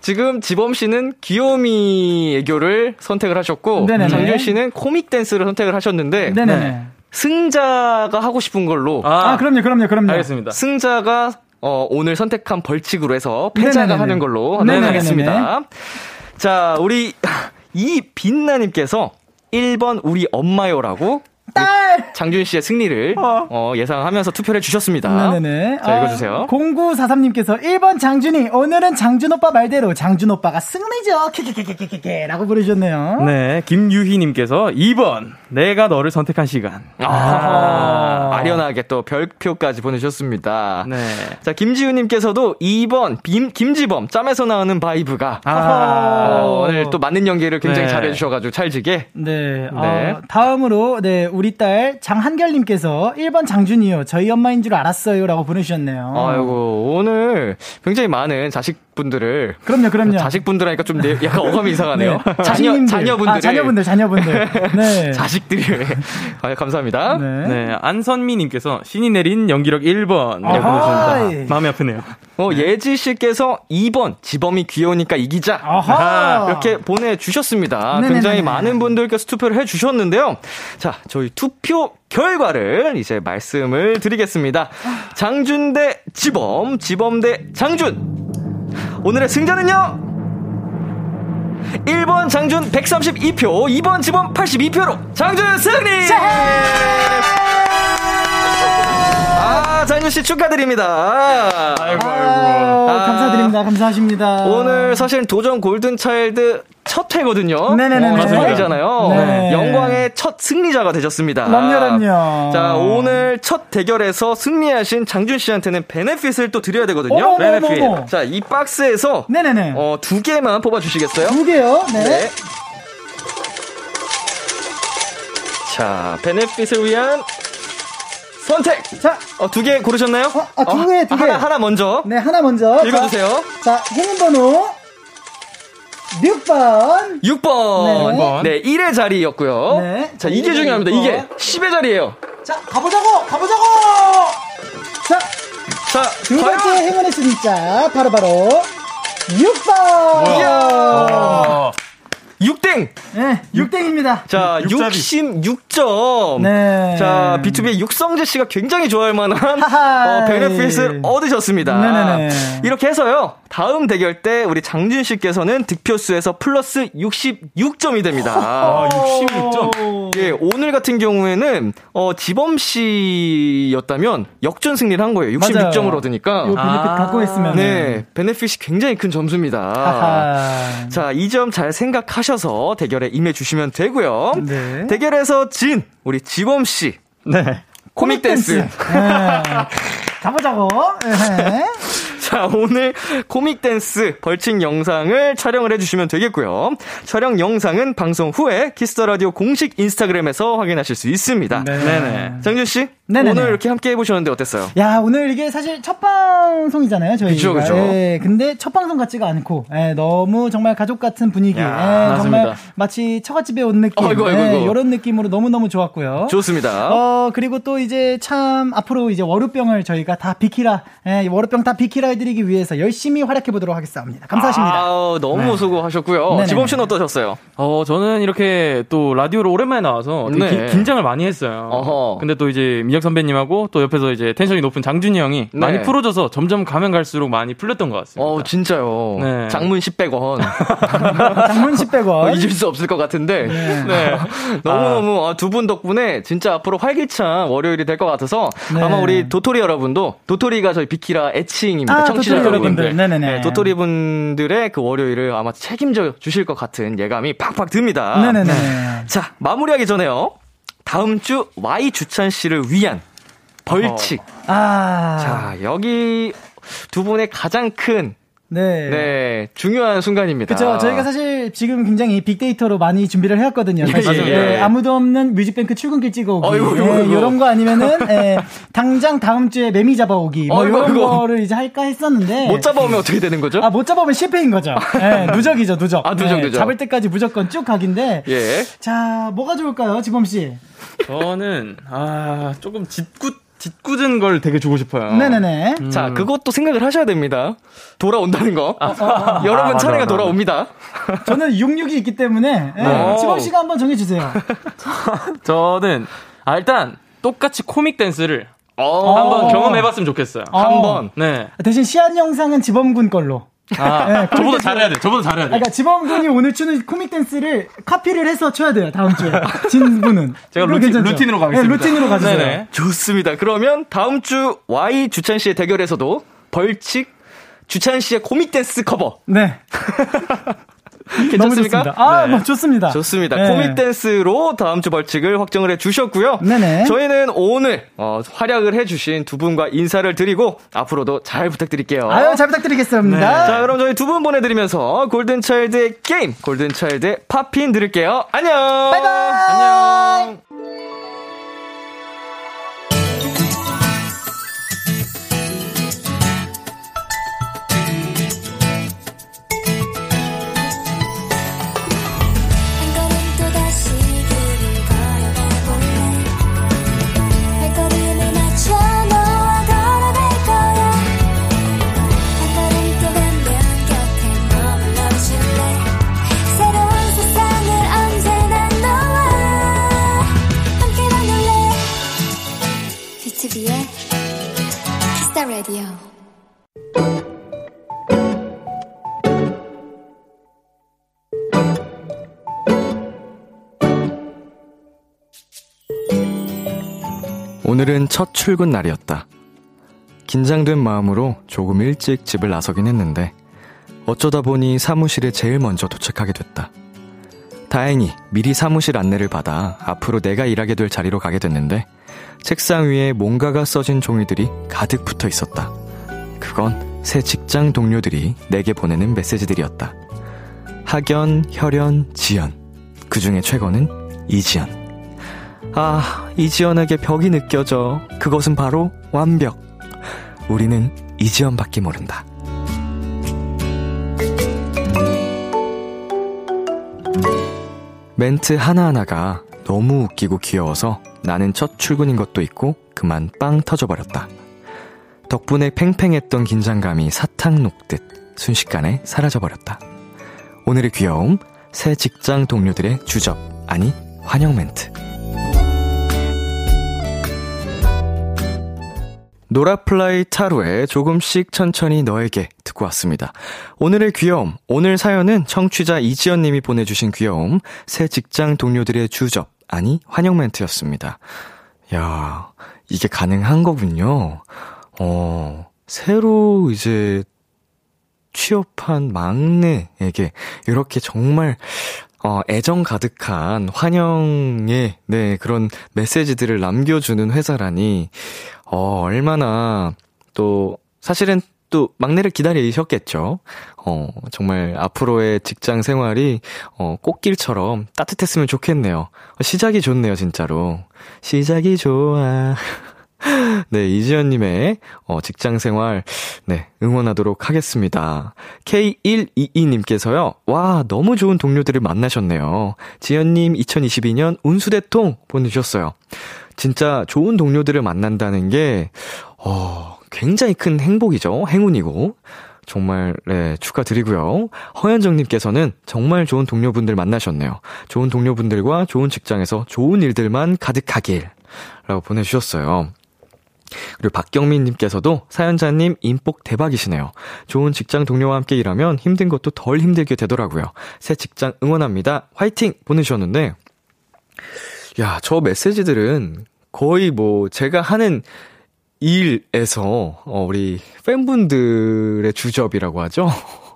지금 지범 씨는 귀요미 애교를 선택을 하셨고 네네네. 장준 씨는 코믹 댄스를 선택을 하셨는데 네네네. 승자가 하고 싶은 걸로 아, 그럼요, 그럼요, 그럼요. 알겠습니다. 승자가 어, 오늘 선택한 벌칙으로 해서 패자가 네네네네. 하는 걸로. 하겠습니다. 자, 우리 [LAUGHS] 이 빛나님께서 1번 우리 엄마요라고 딸! 장준 씨의 승리를 어, 예상하면서 투표를 해주셨습니다. 네네네. 자, 읽어주세요. 0943님께서 1번 장준이, 오늘은 장준 오빠 말대로 장준 오빠가 승리죠. 케케케케케케. 라고 부르셨네요. 네, 김유희님께서 2번 내가 너를 선택한 시간. 아, 아 련하게 또 별표까지 보내주셨습니다. 네. 자, 김지우님께서도 2번, 빔, 김지범, 짬에서 나오는 vibe가. 아. 어, 오늘 또 맞는 연기를 굉장히 네. 잘해주셔가지고 찰지게. 네. 네. 어, 다음으로, 네, 우리 딸 장한결님께서 1번 장준이요. 저희 엄마인 줄 알았어요. 라고 보내주셨네요. 아이고, 오늘 굉장히 많은 자식분들을. 그럼요, 그럼요. 자식분들 하니까 좀 내- 약간 [LAUGHS] 어감이 이상하네요. 자녀, 자식님들. 자녀분들. 아, 자녀분들, 자녀분들. 네. [LAUGHS] 자식들이. 아, 감사합니다. 네. 네, 안선미님께서 신이 내린 연기력 1번. 이라고 아하. 보내주셨습니다. 마음이 아프네요. 어, 예지 씨께서 2번, 지범이 귀여우니까 이기자. 아하. 이렇게 보내주셨습니다. 네네네. 굉장히 많은 분들께서 투표를 해주셨는데요. 자, 저희 투표 결과를 이제 말씀을 드리겠습니다. 장준 대 지범, 지범 대 장준. 오늘의 승자는요? 1번 장준 132표, 2번 지범 82표로 장준 승리! 아, 장준 씨 축하드립니다. 아이고, 아유, 감사드립니다. 감사하십니다. 오늘 사실 도전 골든차일드 첫 회거든요. 네네네네. 마지막이잖아요. 네. 영광의 첫 승리자가 되셨습니다. 그럼요. 자, 오늘 첫 대결에서 승리하신 장준 씨한테는 베네핏을 또 드려야 되거든요. 베네핏. 자, 이 박스에서 네네네. 어, 두 개만 뽑아 주시겠어요? 두 개요. 네. 네. 자, 베네핏을 위한 선택. 자, 어, 두 개 고르셨나요? 어, 아, 두 개, 두 개. 하나, 하나 먼저. 네, 하나 먼저. 읽어주세요. 자, 자 행운번호 6번. 6번. 네, 네. 1의 자리였고요. 네. 자, 이게 중요합니다. 이게 10의 자리예요. 자, 가보자고! 가보자고! 자, 자, 두 번째 과연 행운의 숫자, 바로바로 6번! 이야. 6땡! 네, 6땡입니다. 자, 육잡이. 66점. 네. 자, B2B의 육성재 씨가 굉장히 좋아할 만한. 어, 베네핏을 얻으셨습니다. 네네네. 이렇게 해서요. 다음 대결 때 우리 장준 씨께서는 득표수에서 플러스 66점이 됩니다. 아, 66점. 예, 오늘 같은 경우에는 어, 지범 씨였다면 역전 승리를 한 거예요. 66점을 맞아요. 얻으니까. 요 베네핏 아. 갖고 있으면. 네, 베네핏이 굉장히 큰 점수입니다. 하하. 자, 이 점 잘 생각하셔서 대결에 임해 주시면 되고요. 네. 대결에서 진 우리 지범 씨 네. 코믹 댄스. 네. 가보자고. 네. [LAUGHS] [LAUGHS] 자, 오늘 코믹 댄스 벌칙 영상을 촬영을 해주시면 되겠고요. 촬영 영상은 방송 후에 키스 더 라디오 공식 인스타그램에서 확인하실 수 있습니다. 네네. 장준 씨, 네네네. 오늘 이렇게 함께 해보셨는데 어땠어요? 야, 오늘 이게 사실 첫 방송이잖아요, 저희가. 그쵸, 그쵸. 예, 근데 첫 방송 같지가 않고, 예, 너무 정말 가족 같은 분위기, 야, 예, 정말 맞습니다. 마치 처갓집에 온 느낌, 아이고, 아이고, 아이고. 예, 이런 느낌으로 너무너무 좋았고요. 좋습니다. 어, 그리고 또 이제 참 앞으로 이제 월요병을 저희가 다 비키라, 예, 월요병 다 비키라 해드리기 위해서 열심히 활약해 보도록 하겠습니다. 감사하십니다. 아우, 너무 네. 수고하셨고요. 네네. 지범 씨는 어떠셨어요? 어, 저는 이렇게 또 라디오로 오랜만에 나와서 되게 네. 기- 긴장을 많이 했어요. 어허. 근데 또 이제 민혁 선배님하고 또 옆에서 이제 텐션이 높은 장준이 형이 네. 많이 풀어줘서 점점 가면 갈수록 많이 풀렸던 것 같습니다. 어, 진짜요. 네. 장문 10백원. [LAUGHS] 장문 10백원. 잊을 수 없을 것 같은데. 네. 너무너무 아, 두분 덕분에 진짜 앞으로 활기찬 월요일이 될 것 같아서 네. 아마 우리 도토리 여러분도 도토리가 저희 비키라 애칭입니다. 아, 청취자 여러분들. 네, 도토리 분들의 그 월요일을 아마 책임져 주실 것 같은 예감이 팍팍 듭니다. 네네네. 자, 마무리하기 전에요. 다음 주 Y 주찬 씨를 위한 벌칙. 아. 자, 여기 두 분의 가장 큰 네. 네, 중요한 순간입니다. 그렇죠. 저희가 사실 지금 굉장히 빅데이터로 많이 준비를 해왔거든요. 사실 예, 예. 네, 아무도 없는 뮤직뱅크 출근길 찍어오기, 어이구, 네, 어이구, 어이구. 이런 거 아니면은 예, 당장 다음 주에 매미 잡아오기, 뭐 어이구, 이런. 거를 이제 할까 했었는데 못 잡아오면 어떻게 되는 거죠? 아, 못 잡아오면 실패인 거죠. 예, [LAUGHS] 누적이죠, 누적. 아, 누적, 예, 누적. 잡을 때까지 무조건 쭉 각인데. 예. 자, 뭐가 좋을까요, 지범 씨? 저는, 아, 조금 짓궂, 짓궂은 걸 되게 주고 싶어요. 네네네. 자, 그것도 생각을 하셔야 됩니다. 돌아온다는 거. [LAUGHS] 여러분 아, 차례가 맞아, 맞아. 돌아옵니다. 저는 66이 있기 때문에 예, 네. 지범 씨가 한번 정해주세요. [LAUGHS] 저는, 아, 일단, 똑같이 코믹 댄스를 어, 한번 경험해봤으면 좋겠어요. 어. 한 번. 네. 대신 시안 영상은 지범군 걸로. 아, 네, 저보다 잘해야 돼. 저보다 잘해야 돼. 그러니까 지범군이 오늘 추는 코믹 댄스를 카피를 해서 춰야 돼요 다음 주에 [LAUGHS] 진 분은 제가 루틴-? 루틴으로 가겠습니다. 네, 루틴으로 가주세요 네네. 좋습니다. 그러면 다음 주 Y 주찬 씨의 대결에서도 벌칙 주찬 씨의 코믹 댄스 커버. 네 [LAUGHS] 괜찮습니까? 좋습니다 아 네. 뭐 좋습니다 좋습니다. 네. 코믹 댄스로 다음 주 벌칙을 확정을 해 주셨고요. 네네. 저희는 오늘 어, 활약을 해 주신 두 분과 인사를 드리고 앞으로도 잘 부탁드릴게요. 아유 잘 부탁드리겠습니다 자, 그럼 저희 두 분 보내 드리면서 골든 차일드의 게임, 골든 차일드의 팝핀 들을게요. 안녕! 바이바이. 안녕! 라디오 오늘은 첫 출근 날이었다. 긴장된 마음으로 조금 일찍 집을 나서긴 했는데 어쩌다 보니 사무실에 제일 먼저 도착하게 됐다. 다행히 미리 사무실 안내를 받아 앞으로 내가 일하게 될 자리로 가게 됐는데 책상 위에 뭔가가 써진 종이들이 가득 붙어 있었다. 그건 새 직장 동료들이 내게 보내는 메시지들이었다. 학연, 혈연, 지연. 그 중에 최고는 이지연. 아, 이지연에게 벽이 느껴져. 그것은 바로 완벽. 우리는 이지연밖에 모른다. 멘트 하나하나가 너무 웃기고 귀여워서 나는 첫 출근인 것도 있고 그만 빵 터져버렸다. 덕분에 팽팽했던 긴장감이 사탕 녹듯 순식간에 사라져버렸다. 오늘의 귀여움, 새 직장 동료들의 주접, 아니, 환영 멘트. 노라플라이 타로에 조금씩 천천히 너에게 듣고 왔습니다. 오늘의 귀여움, 오늘 사연은 청취자 이지연 님이 보내주신 귀여움, 새 직장 동료들의 주접, 아니, 환영 멘트였습니다. 야, 이게 가능한 거군요. 어, 새로 이제 취업한 막내에게 이렇게 정말 어, 애정 가득한 환영의 네, 그런 메시지들을 남겨주는 회사라니 어, 얼마나 또 사실은 또 막내를 기다리셨겠죠. 어, 정말 앞으로의 직장 생활이 어, 꽃길처럼 따뜻했으면 좋겠네요. 어, 시작이 좋네요, 진짜로. 시작이 좋아. [LAUGHS] 네, 이지연님의 어, 직장 생활, 네, 응원하도록 하겠습니다. K122님께서요, 와, 너무 좋은 동료들을 만나셨네요. 지연님 2022년 운수대통 보내주셨어요. 진짜 좋은 동료들을 만난다는 게, 어, 굉장히 큰 행복이죠. 행운이고. 정말, 네, 축하드리고요. 허현정 님께서는 정말 좋은 동료분들 만나셨네요. 좋은 동료분들과 좋은 직장에서 좋은 일들만 가득하길. 라고 보내 주셨어요. 그리고 박경민 님께서도 사연자님 인복 대박이시네요. 좋은 직장 동료와 함께 일하면 힘든 것도 덜 힘들게 되더라고요. 새 직장 응원합니다. 화이팅! 보내주셨는데, 야, 저 메시지들은 거의 뭐 제가 하는 일에서, 어, 우리 팬분들의 주접이라고 하죠?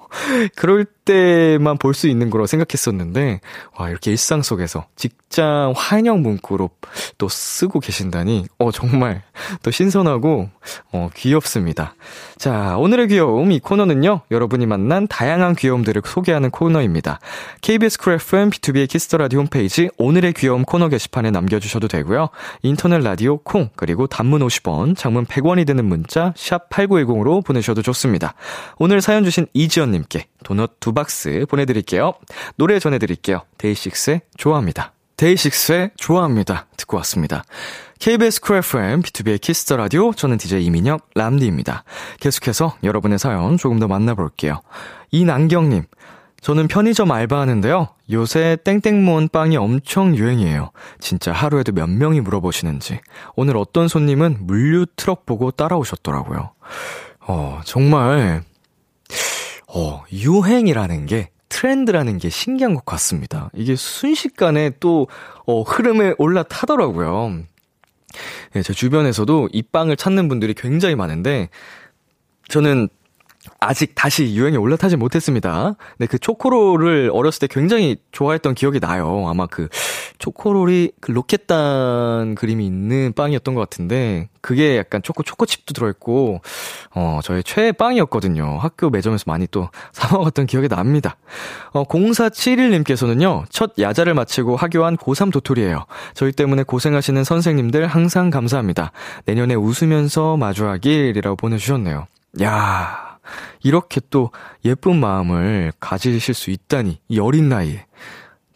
[LAUGHS] 그럴 때만 볼 수 있는 거라고 생각했었는데, 와, 이렇게 일상 속에서 직장 환영 문구로 또 쓰고 계신다니, 어, 정말 [LAUGHS] 또 신선하고, 어, 귀엽습니다. 자, 오늘의 귀여움, 이 코너는요, 여러분이 만난 다양한 귀여움들을 소개하는 코너입니다. KBS 쿨 FM, 비투비의 키스 더 라디오 홈페이지, 오늘의 귀여움 코너 게시판에 남겨주셔도 되고요. 인터넷 라디오 콩, 그리고 단문 50원, 장문 100원이 드는 문자, 샵 8910으로 보내셔도 좋습니다. 오늘 사연 주신 이지연님께 도넛 두 박스 보내드릴게요. 노래 전해드릴게요. 데이식스의 좋아합니다. 데이식스의 좋아합니다. 듣고 왔습니다. KBS 쿨 FM, 비투비의 키스 더 라디오, 저는 DJ 이민혁, 람디입니다. 계속해서 여러분의 사연 조금 더 만나볼게요. 이난경님, 저는 편의점 알바하는데요. 요새 땡땡몬 빵이 엄청 유행이에요. 진짜 하루에도 몇 명이 물어보시는지. 오늘 어떤 손님은 물류 트럭 보고 따라오셨더라고요. 어, 정말, 어, 유행이라는 게 트렌드라는 게 신기한 것 같습니다. 이게 순식간에 또, 어, 흐름에 올라타더라고요. 예, 제 주변에서도 이 빵을 찾는 분들이 굉장히 많은데, 저는 아직 다시 유행에 올라타지 못했습니다. 네, 그 초코롤을 어렸을 때 굉장히 좋아했던 기억이 나요. 아마 그 초코롤이 그 로켓단 그림이 있는 빵이었던 것 같은데, 그게 약간 초코 초코칩도 들어있고, 어, 저의 최애 빵이었거든요. 학교 매점에서 많이 또 [LAUGHS] 사 먹었던 기억이 납니다. 어, 0471님께서는요, 첫 야자를 마치고 하교한 고3 도토리예요. 저희 때문에 고생하시는 선생님들 항상 감사합니다. 내년에 웃으면서 마주하길이라고 보내주셨네요. 야 이렇게 또 예쁜 마음을 가지실 수 있다니, 이 어린 나이에.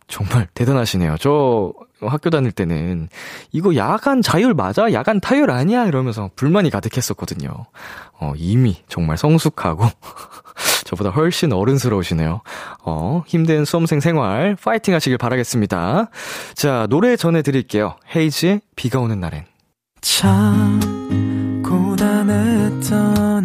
정말 대단하시네요. 저 학교 다닐 때는 이거 야간 자율 맞아? 야간 타율 아니야? 이러면서 불만이 가득했었거든요. 어, 이미 정말 성숙하고 [LAUGHS] 저보다 훨씬 어른스러우시네요. 어, 힘든 수험생 생활 파이팅 하시길 바라겠습니다. 자, 노래 전해 드릴게요. 헤이즈의 비가 오는 날엔. 참 고단했던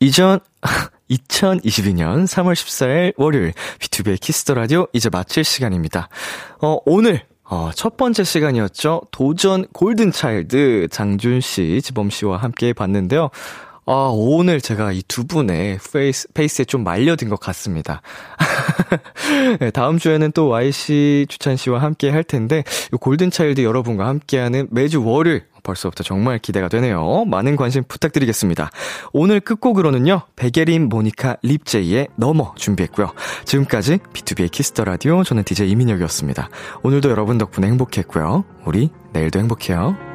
이전 2022년 3월 14일 월요일 비투비의 키스 더 라디오 이제 마칠 시간입니다. 어, 오늘 어, 첫 번째 시간이었죠. 도전 골든 차일드 장준 씨, 지범 씨와 함께 봤는데요. 아, 오늘 제가 이 두 분의 페이스, 페이스에 좀 말려든 것 같습니다. [LAUGHS] 네, 다음 주에는 또 Y 씨 주찬 씨와 함께 할 텐데, 이 골든차일드 여러분과 함께하는 매주 월요일, 벌써부터 정말 기대가 되네요. 많은 관심 부탁드리겠습니다. 오늘 끝곡으로는요, 베게린 모니카 립제이의 넘어 준비했고요. 지금까지 비투비의 키스 더 라디오, 저는 DJ 이민혁이었습니다. 오늘도 여러분 덕분에 행복했고요. 우리 내일도 행복해요.